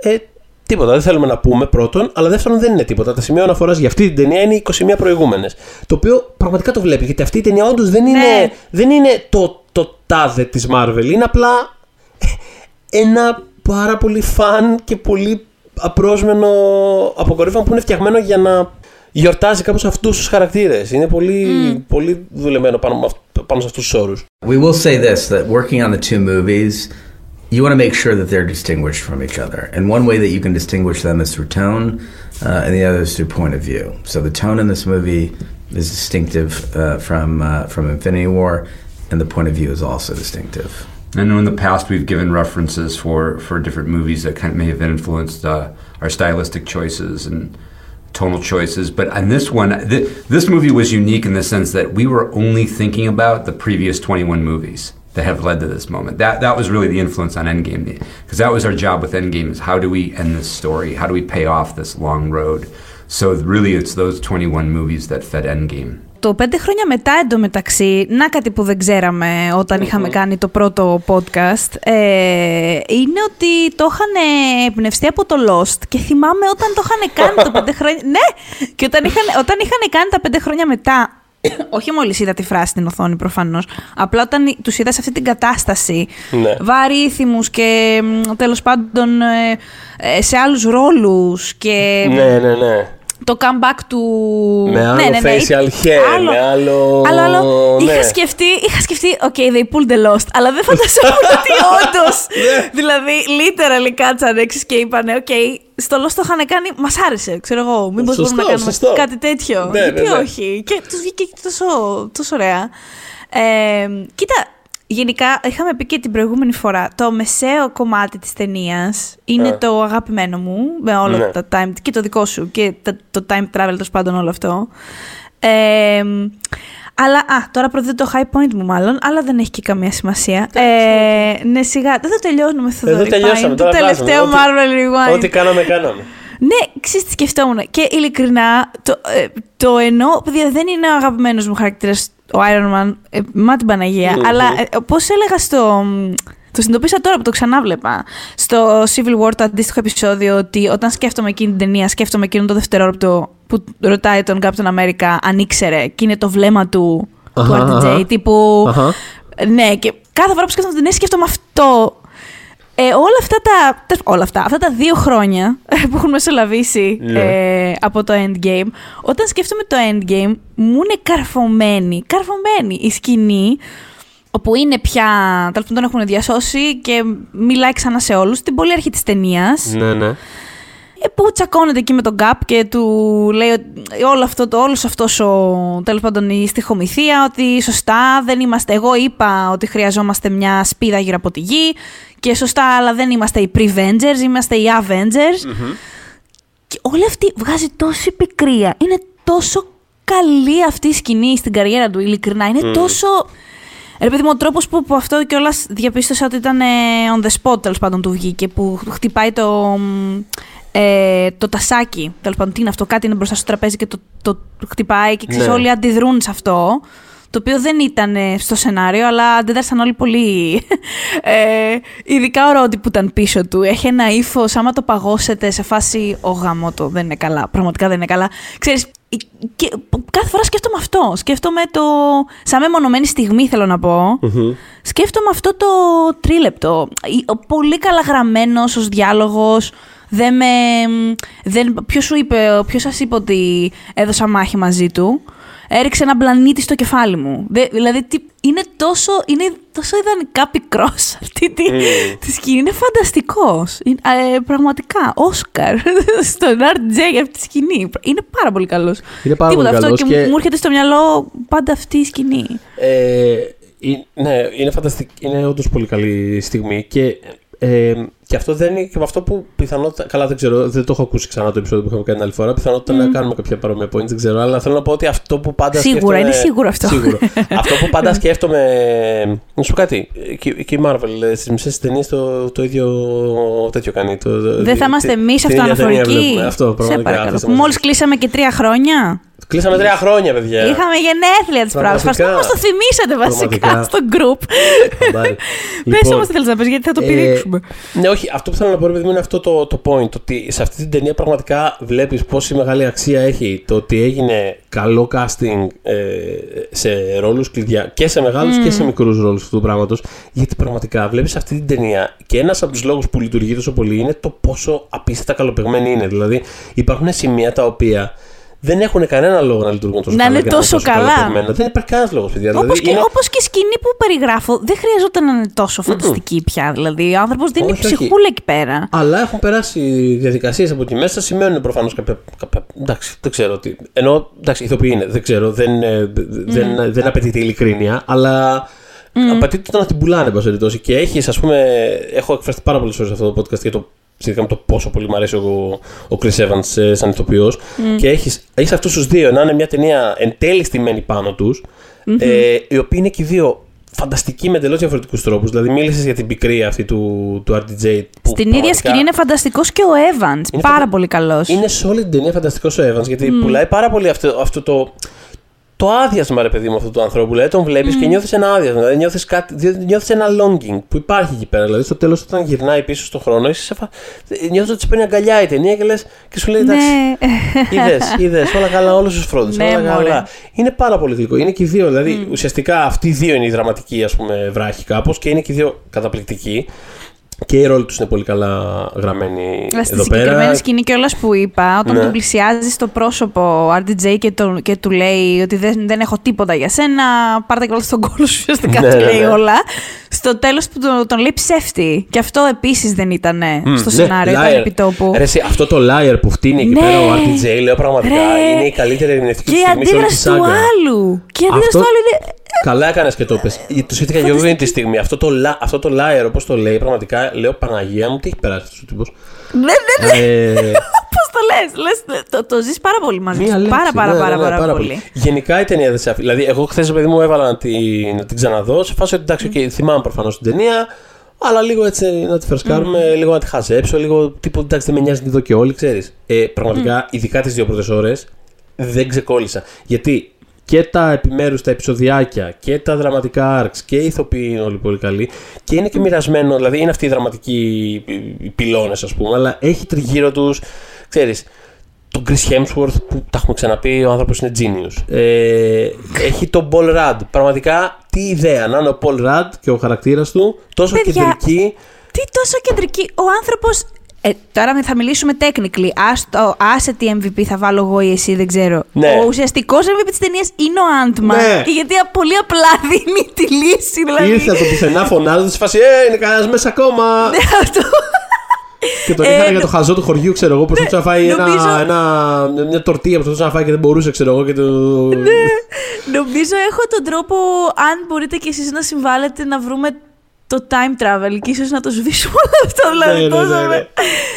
Ε, Τίποτα, δεν θέλουμε να πούμε πρώτον, αλλά δεύτερον δεν είναι τίποτα. Τα σημεία αναφοράς για αυτή την ταινία είναι 21 προηγούμενες. Το οποίο πραγματικά το βλέπει, γιατί αυτή η ταινία όντως δεν, είναι, ναι. δεν είναι το, το τάδε της Marvel. Είναι απλά ένα πάρα πολύ φαν και πολύ απρόσμενο αποκορύφωμα που είναι φτιαγμένο για να γιορτάζει κάπως αυτούς τους χαρακτήρες. Είναι πολύ, mm. πολύ δουλεμένο πάνω, πάνω σε αυτούς τους όρους. We will say this, that working on the two movies, you want to make sure that they're distinguished from each other. And one way that you can distinguish them is through tone, uh, and the other is through point of view. So the tone in this movie is distinctive uh, from uh, from Infinity War, and the point of view is also distinctive. I know in the past we've given references for, for different movies that kind of may have influenced uh, our stylistic choices and tonal choices, but on this one, th- this movie was unique in the sense that we were only thinking about the previous 21 movies. that have led to this moment. That that was really the influence on Endgame, because that was our job with Endgame: is how do we end this story? How do we pay off this long road? So really, it's those 21 movies that fed Endgame. Το πέντε χρόνια μετά εντωμεταξύ, να κάτι που δεν ξέραμε όταν είχαμε κάνει το πρώτο podcast, ε, είναι ότι το είχαν εμπνευστεί από το Lost και θυμάμαι όταν το είχαν κάνει το πέντε χρόνια... Ναι! Και όταν είχαν, όταν είχαν κάνει τα πέντε χρόνια μετά όχι μόλις είδα τη φράση στην οθόνη προφανώς. Απλά όταν τους είδα σε αυτή την κατάσταση. Ναι. Βαρύθιμου και τέλος πάντων ε, ε, σε άλλους ρόλους. Και... Ναι, ναι, ναι. Το comeback του. Με άλλο ναι, ναι, ναι. facial hair, με άλλο- άλλο, άλλο. ναι. Είχα σκεφτεί, είχα σκεφτεί, OK, they pulled the lost, αλλά δεν φανταζόμουν ότι όντω. Ναι. δηλαδή, literally κάτσανε έξι και είπανε, OK, στο lost το είχαν κάνει, μας άρεσε, ξέρω εγώ. Μήπως Σωστό, μπορούμε να κάνουμε σωστό. κάτι τέτοιο. Ναι, Γιατί ναι, ναι. όχι. Και τους βγήκε και τόσο, τόσο ωραία. Ε, κοίτα, γενικά είχαμε πει και την προηγούμενη φορά. Το μεσαίο κομμάτι της ταινίας είναι Ε. το αγαπημένο μου με όλα Ναι. τα time και το δικό σου και τα- το time travel τέλος πάντων όλο αυτό. Ε, αλλά, α, τώρα προδίδω το high point μου μάλλον, αλλά δεν έχει και καμία σημασία. Ε, ναι, σιγά, δεν θα τελειώνουμε Θοδωρή. Εδώ τελειώσαμε, Πάει. Το τώρα τελευταίο βάζουμε. Marvel Rewind. Ό,τι κάναμε, κάναμε. Ναι, ξέρεις τι σκεφτόμουν. Και ειλικρινά, το, ε, το εννοώ, παιδιά, δεν είναι ο αγαπημένος μου χαρακτήρας ο Iron Man, ε, μα την Παναγία. Μμμ. Αλλά ε, πώς έλεγα στο... Το συνειδητοποίησα τώρα που το ξανάβλεπα. Στο Civil War, το αντίστοιχο επεισόδιο, ότι όταν σκέφτομαι εκείνη την ταινία, σκέφτομαι εκείνο το δευτερόλεπτο που ρωτάει τον Captain America αν ήξερε και είναι το βλέμμα του, του Αχα, RDJ. αχα. Τύπου. Αχα. Ναι, και κάθε φορά που σκέφτομαι την ταινία, σκέφτομαι αυτό. Ε, όλα αυτά τα. τε- Όλα αυτά. Αυτά τα δύο χρόνια που έχουν μεσολαβήσει Ναι. ε, από το Endgame. Όταν σκέφτομαι το Endgame, μου είναι καρφωμένη. Καρφωμένη η σκηνή όπου είναι πια. Τέλος πάντων, τον έχουν διασώσει και μιλάει ξανά σε όλους. Την πολύ αρχή της ταινίας. Ναι, ναι. Ε, που τσακώνεται εκεί με τον Γκάπ και του λέει ότι όλο αυτό, το, όλος αυτός ο, τέλος πάντων η στοιχομηθεία, ότι σωστά δεν είμαστε, εγώ είπα ότι χρειαζόμαστε μια σπίδα γύρω από τη γη και σωστά αλλά δεν είμαστε οι Prevengers, είμαστε οι Avengers. Και όλη αυτή βγάζει τόση πικρία. Είναι τόσο καλή αυτή η σκηνή στην καριέρα του, ειλικρινά. Είναι τόσο... Ρε παιδί μου, ο τρόπος που, που αυτό κιόλας διαπίστωσα ότι ήταν ε, on the spot τέλος πάντων του βγήκε, που χτυπάει το, μ, ε, το τασάκι. Τέλος πάντων, τι είναι αυτό, κάτι είναι μπροστά στο τραπέζι και το, το, χτυπάει και ξέρεις, Ναι. όλοι αντιδρούν σε αυτό. Το οποίο δεν ήταν ε, στο σενάριο, αλλά αντέδρασαν όλοι πολύ. Ε, ειδικά ο Ρόντι που ήταν πίσω του. Έχει ένα ύφο, άμα το παγώσετε σε φάση. Ο γαμό το δεν είναι καλά. Πραγματικά δεν είναι καλά. Ξέρεις, η- και κάθε φορά σκέφτομαι αυτό. Σκέφτομαι το. Σαν μεμονωμένη στιγμή, θέλω να πω. Σκέφτομαι αυτό το τρίλεπτο. Η- Ο πολύ καλά γραμμένος ως διάλογος. Δεν με. Δεν, ποιος σου είπε, ποιος σας είπε ότι έδωσα μάχη μαζί του; Έριξε ένα πλανήτη στο κεφάλι μου. Δε- δηλαδή, τι, είναι τόσο, είναι τόσο ιδανικά πικρός αυτή τη, τη σκηνή. Είναι φανταστικός. Είναι, ε, πραγματικά, Όσκαρ στον RJ για αυτή τη σκηνή. Είναι πάρα πολύ καλός. Είναι πάρα Τίποτα, πολύ αυτό καλός και, και- μου έρχεται στο μυαλό πάντα αυτή η σκηνή. Ε, ε, ναι, είναι φανταστική. Είναι όντως πολύ καλή στιγμή και, ε, και αυτό δεν είναι και με αυτό που πιθανότατα. Καλά, δεν ξέρω, δεν το έχω ακούσει ξανά το επεισόδιο που είχαμε κάνει την άλλη φορά. Πιθανότατα να κάνουμε κάποια παρόμοια points, δεν ξέρω. Αλλά θέλω να πω ότι αυτό που πάντα Σίγουρα, σκέφτομαι. είναι σίγουρο αυτό. Σίγουρο. αυτό που πάντα σκέφτομαι. Να σου πω κάτι. Και, και η Marvel στις μισές ταινίες το, το ίδιο τέτοιο κάνει. Το, Δεν θα είμαστε εμείς την ίδια ταινία αυτοαναφορικοί. βλέπουμε. Αυτό Σε πραγματικά. παρακαλώ. αυτό Που θα μόλις μας- κλείσαμε και τρία χρόνια. Κλείσαμε τρία χρόνια, παιδιά. Είχαμε γενέθλια της πράγμα. Πραγματικά. Ευχαριστώ που μας το θυμήσατε βασικά Πραγματικά. στο group. Χαμπάρι. Πες Λοιπόν, όμως τι θέλεις να πεις, γιατί θα το ε, πηδήξουμε. Ναι, όχι. Αυτό που θέλω να πω, ρε παιδί μου, είναι αυτό το, το point. Ότι σε αυτή την ταινία πραγματικά βλέπεις πόση μεγάλη αξία έχει το ότι έγινε καλό casting ε, σε ρόλους κλειδιά και σε μεγάλους και σε μικρούς ρόλους αυτού του πράγματος. Γιατί πραγματικά βλέπεις αυτή την ταινία και ένας από τους λόγους που λειτουργεί τόσο πολύ είναι το πόσο απίστευτα καλοπεγμένη είναι. Δηλαδή, υπάρχουν σημεία τα οποία. Δεν έχουν κανένα λόγο να λειτουργούν τόσο Να καλά. είναι και τόσο καλά. καλοπεγμένα. Δεν υπάρχει κανένας λόγος, παιδιά. Όπως δηλαδή, και, είναι- όπως και η σκηνή που περιγράφω, δεν χρειαζόταν να είναι τόσο φανταστική πια. Δηλαδή, ο άνθρωπος δίνει Όχι, όχι. ψυχούλα εκεί πέρα. Αλλά έχουν περάσει διαδικασίες από εκεί μέσα, σημαίνουν προφανώς κάποια, κάποια. Εντάξει, δεν ξέρω τι. Ενώ εντάξει, ηθοποιοί είναι, δεν ξέρω, δεν, ε, δεν, δεν απαιτείται ειλικρίνεια, αλλά απαιτείται το να την πουλάνε, εν πάση περιπτώσει. Και έχεις, ας πούμε, έχω εκφραστεί πάρα πολλές φορές σε αυτό το podcast για το σχετικά με το πόσο πολύ μου αρέσει ο, ο Chris Evans ε, σαν ηθοποιός. Και έχεις έχεις αυτούς τους δύο να είναι μια ταινία εν τέλει στημένη πάνω τους, ε, οι οποίοι είναι και οι δύο φανταστικοί με εντελώς διαφορετικούς τρόπους. Δηλαδή, μίλησες για την πικρία αυτή του, του RDJ. Που Στην ίδια πραγματικά σκηνή είναι φανταστικός και ο Evans. Είναι Πάρα φαντα- πολύ καλός. Είναι σε όλη την ταινία φανταστικός ο Evans γιατί πουλάει πάρα πολύ αυτό, αυτό το. Το άδειασμα, ρε παιδί μου, αυτού του ανθρώπου. Δηλαδή, τον βλέπεις και νιώθεις ένα άδειασμα. Δηλαδή, νιώθεις νιώθεις ένα longing που υπάρχει εκεί πέρα. Δηλαδή, στο τέλος, όταν γυρνάει πίσω στον χρόνο, είσαι σε φα... νιώθεις ότι σε παίρνει αγκαλιά η ταινία και, λες, και σου λέει εντάξει. Ναι. Είδες, είδες, όλα καλά, όλους τους φρόντισε. Ναι, όλα μωρέ. καλά. Είναι πάρα πολύ γλυκό. Είναι και οι δύο. Δηλαδή, ουσιαστικά αυτοί οι δύο είναι οι δραματικοί, ας πούμε, βράχοι κάπως και είναι και οι δύο καταπληκτικοί. Και οι ρόλοι τους είναι πολύ καλά γραμμένοι Αλλά στη εδώ συγκεκριμένη πέρα. σκηνή και όλα που είπα, όταν Ναι. τον πλησιάζει στο πρόσωπο ο RDJ και, το, και του λέει ότι δεν, δεν έχω τίποτα για σένα, πάρτε και όλα στον κόλλο σου, ουσιαστικά Ναι, του ναι, λέει ναι. όλα. Στο τέλος που τον, τον λέει ψεύτη. Και αυτό επίσης δεν ήταν Μμ, στο ναι, σενάριο, ήταν liar. επί τόπου. Ρε, εσύ, αυτό το liar που φτύνει εκεί Ναι. πέρα ο RTJ, λέω πραγματικά, Ρε. είναι η καλύτερη ερμηνευτική Και η στιγμή σε όλη τη αντίδραση του σάγκα. άλλου. Και η αντίδραση Αυτό- του άλλου είναι. Καλά έκανες και το πες. Το σκέφτηκα και εγώ εκείνη τη στιγμή. Αυτό το, la- αυτό το liar, όπως το λέει, πραγματικά λέω Παναγία μου, τι έχει περάσει αυτός ο τύπος. Ναι, ναι, ναι. ε, Πώς το λες. Λες, το, το ζεις πάρα πολύ μαζί μία τους. λέξη. Πάρα, πάρα, ναι, πάρα, ναι, ναι, πάρα, πολύ. Γενικά η ταινία δεν σε αφήνει. Δηλαδή, εγώ χθες, παιδί μου, έβαλα να την, να την ξαναδώ. Σε φάση ότι εντάξει, okay, θυμάμαι προφανώς την ταινία. Αλλά λίγο έτσι να τη φρεσκάρουμε, λίγο να τη χαζέψω, λίγο τύπου εντάξει δεν με νοιάζει να τη δω και όλοι, ξέρεις. Ε, πραγματικά, ειδικά τις δύο πρώτες ώρες, δεν ξεκόλλησα. Γιατί και τα επιμέρους, τα επεισοδιάκια και τα δραματικά arcs και οι ηθοποιοί είναι όλοι πολύ καλοί και είναι και μοιρασμένο, δηλαδή είναι αυτοί οι δραματικοί οι πυλώνες ας πούμε, αλλά έχει τριγύρω τους, ξέρεις, τον Chris Hemsworth που τα έχουμε ξαναπεί, ο άνθρωπος είναι genius. Ε, έχει τον Paul Rudd. Πραγματικά, τι ιδέα να είναι ο Paul Rudd και ο χαρακτήρας του, τόσο Παιδιά, κεντρική. Τι τόσο κεντρική. Ο άνθρωπος. Ε, τώρα θα μιλήσουμε technically. Άστο, άσε τι MVP θα βάλω εγώ ή εσύ, δεν ξέρω. Ναι. Ο ουσιαστικός MVP της ταινίας είναι ο Άντμα. Ναι. Και γιατί πολύ απλά δίνει τη λύση. Δηλαδή. Ήρθε από το πουθενά φωνάζοντα σε φάση, Ε, είναι κανένας μέσα ακόμα. Ναι, αυτό. Και τον Ε, είχαν για νο- το χαζό του χωριού, ξέρω εγώ, προσπαθούσε να φάει ένα, νομίζω- ένα, μια τορτία, προσπαθούσε να φάει και δεν μπορούσε, ξέρω εγώ. Και το... Ναι. Νομίζω έχω τον τρόπο, αν μπορείτε κι εσείς να συμβάλλετε, να βρούμε το time travel και ίσως να το σβήσουμε όλο αυτό. Δηλαδή, Ναι, ναι, τόσο ναι, ναι. με-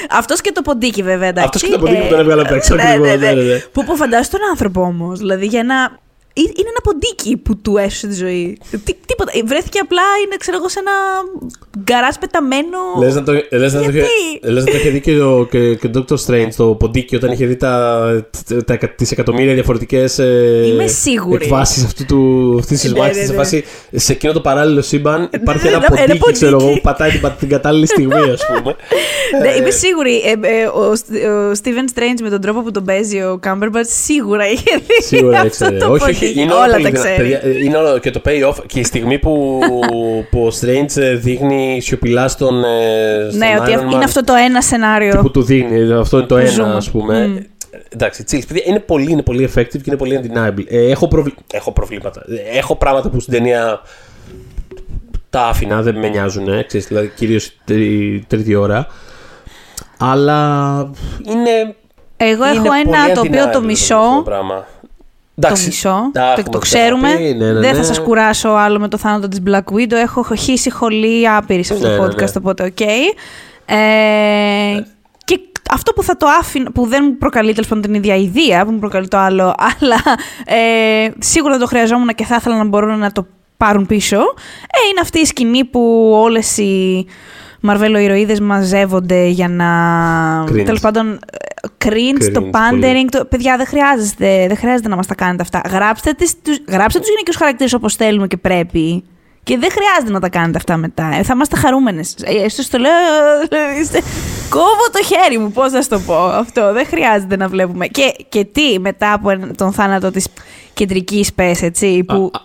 Αυτός και το ποντίκι βέβαια, εντάξει. Αυτός και το ποντίκι που τον έβγαλε απ' έξω, ναι, ακριβώς, ναι, ναι. ναι, ναι, ναι. Που, που φαντάζεσαι τον άνθρωπο όμως, δηλαδή για ένα... Ε- Είναι ένα ποντίκι που του έσωσε τη ζωή. Τι, τίποτα. Ε, Βρέθηκε απλά, είναι ξέρω εγώ, σε ένα γκαράζ πεταμένο. Λες να το, λες να το, είχε, Γιατί; λες να το είχε δει και ο, και, και ο Dr. Strange το ποντίκι όταν είχε δει τα, τα, τις εκατομμύρια διαφορετικές ε, Είμαι σίγουρη. εκβάσεις αυτού του, αυτής της Ναι, μάχης. ναι, σε, ναι. φάση, σε εκείνο το παράλληλο σύμπαν υπάρχει ναι, ένα ένα ποντίκι, ξέρω εγώ, ποντίκι. που πατάει την, την κατάλληλη στιγμή, ας πούμε. Ναι, είμαι σίγουρη. Ε, ε, ο, ο Steven Strange με τον τρόπο που τον παίζει ο Cumberbatch σίγουρα είχε δει Σίγουρα αυτό ήξερε. το όχι, ποντίκι. όχι, είναι όλα όλα τα πολύ δυνα- ξέρει. παιδιά, ε, είναι όλο και το payoff και η στιγμή που, που ο Strange ε, δείχνει σιωπηλά στον, ε, στον Ναι, ότι Iron Man είναι αυτό το ένα σενάριο. που του δίνει. Αυτό είναι το ένα, ζούμε. ας πούμε. Μμ. Ε, Εντάξει, chills, παιδιά, είναι πολύ, είναι πολύ effective και είναι πολύ undeniable. Ε, έχω, προβλ... έχω προβλήματα. Ε, Έχω πράγματα που στην ταινία τα άφηνα, δεν με νοιάζουν, ε, ξέρεις, δηλαδή κυρίως η τρι- τρίτη ώρα. Αλλά είναι. Εγώ είναι έχω ένα πολύ το οποίο το undeniable μισό. αυτό το πράγμα. Το Εντάξει, μισό. τα Το, έχουμε το ξέρουμε. ξαναπεί, ναι, ναι, Δεν ναι. θα σας κουράσω άλλο με το θάνατο της Black Widow. Έχω χύσει χολή άπειρη σε αυτό Ναι, το ναι, podcast, ναι. οπότε οκ. Ε, και αυτό που θα το άφηνα, που δεν μου προκαλεί τέλος πάντων την ίδια ιδέα, που μου προκαλεί το άλλο, αλλά ε, σίγουρα δεν το χρειαζόμουν και θα ήθελα να μπορούν να το πάρουν πίσω. Ε, είναι αυτή η σκηνή που όλες οι Μαρβέλο ηρωίδες μαζεύονται για να. Cringe. Τέλος πάντων, ε, cringe, Cringe, το πολύ. pandering. Το... Παιδιά, δεν χρειάζεται, δεν χρειάζεται να μας τα κάνετε αυτά. Γράψτε, τις, τους, γράψτε τους γυναικείους χαρακτήρες όπως θέλουμε και πρέπει. Και δεν χρειάζεται να τα κάνετε αυτά μετά. Ε, θα είμαστε χαρούμενες. Έσω το λέω. ε, είστε- Κόβω το χέρι μου, πώς να σου το πω αυτό. Δεν χρειάζεται να βλέπουμε. Και, και τι μετά από ένα- τον θάνατο της κεντρικής πες, έτσι. Που... Α,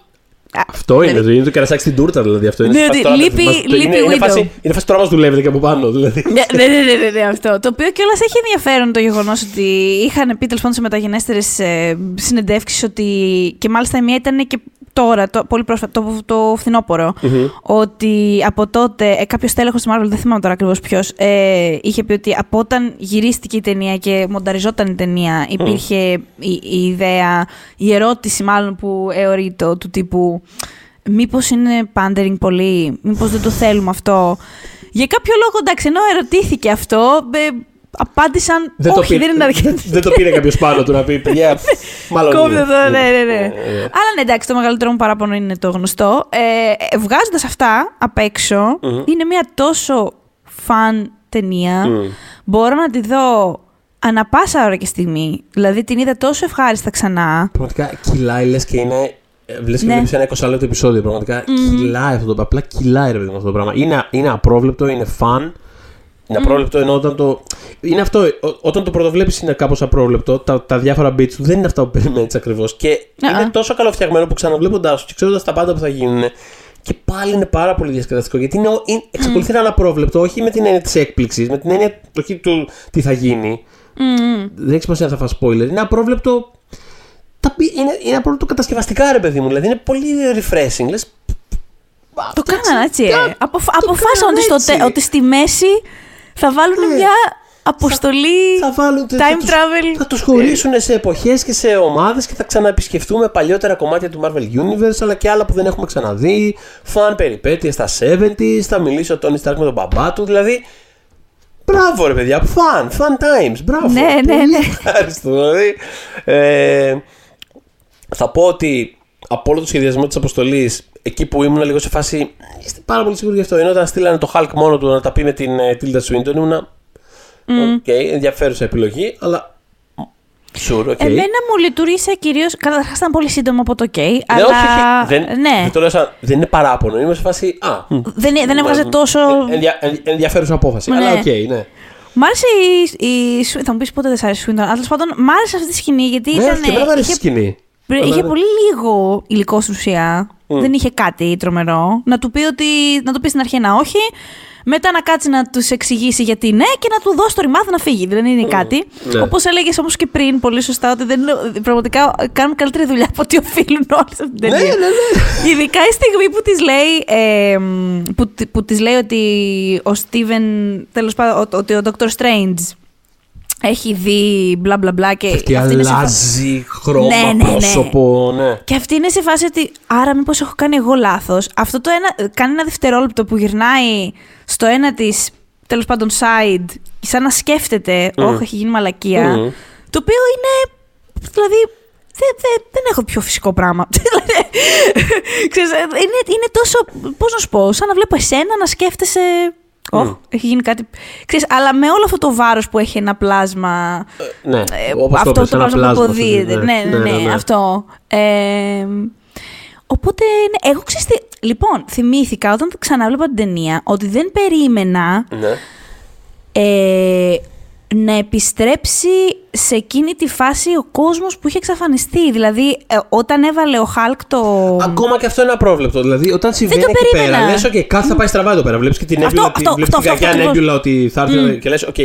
Αυτό είναι, δηλαδή- είναι το κερασάκι στην τούρτα δηλαδή. Αυτό είναι Ναι, σε φάση ότι τώρα, λείπει- μας- το- λείπει είναι, είναι, Widow. φάση, είναι φάση τώρα μας δουλεύετε και από πάνω. Δηλαδή. Ναι, ναι, ναι, ναι, ναι, ναι, αυτό. Το οποίο κιόλας έχει ενδιαφέρον το γεγονός ότι είχαν πει τέλος πάντων σε μεταγενέστερες ε, συνεντεύξεις ότι. και μάλιστα η μία ήταν και τώρα, το, πολύ πρόσφατα, το, το φθινόπωρο. Ότι από τότε ε, κάποιος τέλεχο της Marvel, δεν θυμάμαι τώρα ακριβώς ποιος, ε, είχε πει ότι από όταν γυρίστηκε η ταινία και μονταριζόταν η ταινία, υπήρχε η, η ιδέα, η ερώτηση μάλλον που αιωρεί το του τύπου. Μήπως είναι pandering πολύ, μήπως δεν το θέλουμε αυτό. Για κάποιο λόγο, εντάξει, ενώ ερωτήθηκε αυτό, ε, απάντησαν Δεν το όχι, πήρε- δεν είναι αρκετό. δεν- Δεν το πήρε κάποιος πάνω του να πει παιδιά. Μάλλον. Κόβτε είναι». το, ναι, ναι, ναι. Ε, ε, Αλλά ναι, εντάξει, το μεγαλύτερο μου παράπονο είναι το γνωστό. Ε, Βγάζοντας αυτά απ' έξω, είναι μια τόσο φαν ταινία. Μμ. Μπορώ να τη δω ανα πάσα ώρα και στιγμή. Δηλαδή την είδα τόσο ευχάριστα ξανά. Πραγματικά κυλάει, λες και είναι. Λε και Ναι. βλέπεις ένα 20 λεπτό επεισόδιο. Πραγματικά κυλάει αυτό το πράγμα. Απλά κυλάει ρε παιδί μου αυτό το πράγμα. Είναι, είναι απρόβλεπτο, είναι φαν. Είναι απρόβλεπτο ενώ όταν το. Είναι αυτό. ό- Όταν το πρωτοβλέπεις είναι κάπως απρόβλεπτο. Τα, τα διάφορα bits του δεν είναι αυτά που περιμένεις ακριβώς. Και Α-α. είναι τόσο καλοφτιαγμένο που ξαναβλέποντάς τους και ξέροντας τα πάντα που θα γίνουν. Και πάλι είναι πάρα πολύ διασκεδαστικό γιατί είναι, ο- είναι, εξακολουθεί να είναι απρόβλεπτο, όχι με την έννοια της έκπληξης, με την έννοια όχι του τι θα γίνει. Δεν έχει σημασία αν θα φας spoiler. Είναι απρόβλεπτο. Τα, πι- είναι, είναι απρόβλεπτο κατασκευαστικά, ρε παιδί μου. Δηλαδή είναι πολύ refreshing. Λες, Το κάνανε έτσι. Ε. τα- Αποφ- το αποφάσισαν κάνανε ότι, στο έτσι. τε- ότι στη μέση θα βάλουν Ναι. μια αποστολή θα βάλουν time θα τους- travel. Θα τους χωρίσουν σε εποχές και σε ομάδες και θα ξαναεπισκεφτούμε παλιότερα κομμάτια του Marvel Universe αλλά και άλλα που δεν έχουμε ξαναδεί. Φαν περιπέτειες στα 70s, θα μιλήσει ο Τόνι Stark με τον μπαμπά του. Δηλαδή. Μπράβο ρε παιδιά, fun, fun times, μπράβο. Ναι, ναι, Πολύ ναι. Ευχαριστώ. Δηλαδή, ε, θα πω ότι από όλο το σχεδιασμό της αποστολής, εκεί που ήμουν λίγο σε φάση. Είστε πάρα πολύ σίγουροι γι' αυτό. Ενώ όταν στείλανε το Hulk μόνο του να τα πει με την ε, Tilda Swinton, ήμουνα. Οκ, ενδιαφέρουσα επιλογή, αλλά. Sure, ok. Εμένα μου λειτούργησε κυρίως. Καταρχάς ήταν πολύ σύντομο από το OK. Ναι, αλλά... όχι, όχι. Δεν, ναι. δεν το λέω σαν. Δεν είναι παράπονο. Είμαι σε φάση. Α, μ, Δεν, δεν έβγαζε μ, τόσο. ε, ενδια- εν- ενδιαφέρουσα απόφαση. Ναι. Αλλά οκ, ναι. Μ' άρεσε η. η... Σου- Θα μου πεις πότε δεν σ' άρεσε η Swinton, αλλά τέλος πάντων μ' άρεσε αυτή τη σκηνή γιατί Ναι, ήταν. και εμένα μου αρέσει η είχε, σκηνή. Πρε- είχε Αλλά- πολύ λίγο υλικό στην ουσία. Δεν είχε κάτι τρομερό. Να του πει ότι. Να του πει στην αρχή ένα όχι. Μετά να κάτσει να τους εξηγήσει γιατί ναι και να του δώσει το ρημάδι να φύγει. Δεν είναι κάτι. Ναι. Όπως έλεγες όμως και πριν, πολύ σωστά, ότι δεν, είναι- πραγματικά κάνουν καλύτερη δουλειά από ό,τι οφείλουν όλοι σε αυτήν την Ναι, ταινία. ναι, ναι. Ειδικά η στιγμή που της λέει, ε, που, που της λέει ότι ο Στίβεν, τέλος πάντων, ο- ότι ο Dr. Strange έχει δει μπλα μπλα μπλα και Και αυτή είναι σε φα- αλλάζει χρώμα, Ναι, ναι, ναι. πρόσωπο, ναι. Και αυτή είναι σε φάση ότι άρα μήπως έχω κάνει εγώ λάθος. Αυτό το ένα, κάνει ένα δευτερόλεπτο που γυρνάει στο ένα της, τέλος πάντων, side, σαν να σκέφτεται, όχι, έχει γίνει μαλακία. Μμμ. Το οποίο είναι, δηλαδή, δεν, δεν, δεν έχω πιο φυσικό πράγμα. Δηλαδή, Ξέρεις, ε, είναι, είναι τόσο, πώς να σου πω, σαν να βλέπω εσένα να σκέφτεσαι, «Ωχ, έχει γίνει κάτι. Ξέρεις, αλλά με όλο αυτό το βάρος που έχει ένα πλάσμα. Ναι, Ε, όπως αυτό είπες, το ένα πράγμα που πλάσμα, αποδίδεται. Ναι, ναι, ναι, αυτό. Ε, οπότε, ναι, εγώ ξέρεις τι, λοιπόν, θυμήθηκα όταν ξανάβλεπα την ταινία ότι δεν περίμενα Ναι. ε, να επιστρέψει σε εκείνη τη φάση ο κόσμος που είχε εξαφανιστεί. Δηλαδή, ε, όταν έβαλε ο Χάλκ το... Ακόμα και αυτό είναι απρόβλεπτο. Δηλαδή, όταν συμβαίνει το εκεί περίμενα. πέρα, λες: OK, κάτι θα πάει στραβά εδώ πέρα. Βλέπεις και την Αυτό, έμπιουλα, αυτό, βλέπεις αυτό, την αυτό, κακιά αυτό έμπιουλα ότι θα έρθει και λες: OK,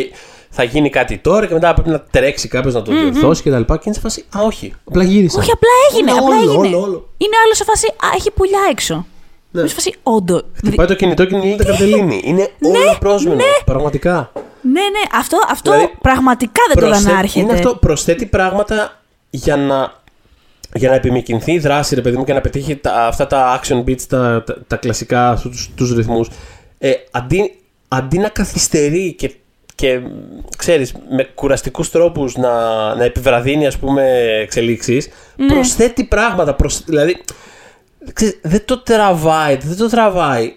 θα γίνει κάτι τώρα και μετά πρέπει να τρέξει κάποιος να το διορθώσει κτλ. Και, είναι σε φάση, Α, όχι. Απλά γύρισα. Όχι, απλά έγινε. Είναι απλά όλο, έγινε. όλο, όλο. Είναι άλλο σε φάση, α, έχει πουλιά έξω. Ναι. Ναι. Σε φάση, όντω. Πάει το κινητό και είναι τα καρτελίνη. Είναι όλο πρόσμενο. Πραγματικά. Ναι, ναι, αυτό, αυτό Δηλαδή, πραγματικά δεν το είδα να Προσθέτει- έρχεται. Είναι αυτό, προσθέτει πράγματα για να, για να επιμηκυνθεί η δράση, ρε παιδί μου, και να πετύχει τα, αυτά τα action beats, τα, τα, τα κλασικά, αυτούς τους, τους ρυθμούς. Ε, αντί, αντί να καθυστερεί και, και ξέρεις, με κουραστικούς τρόπους να, να επιβραδύνει, ας πούμε, εξελίξεις, Ναι. προσθέτει πράγματα. Προσ, δηλαδή, ξέρεις, δεν το τραβάει, δεν το τραβάει.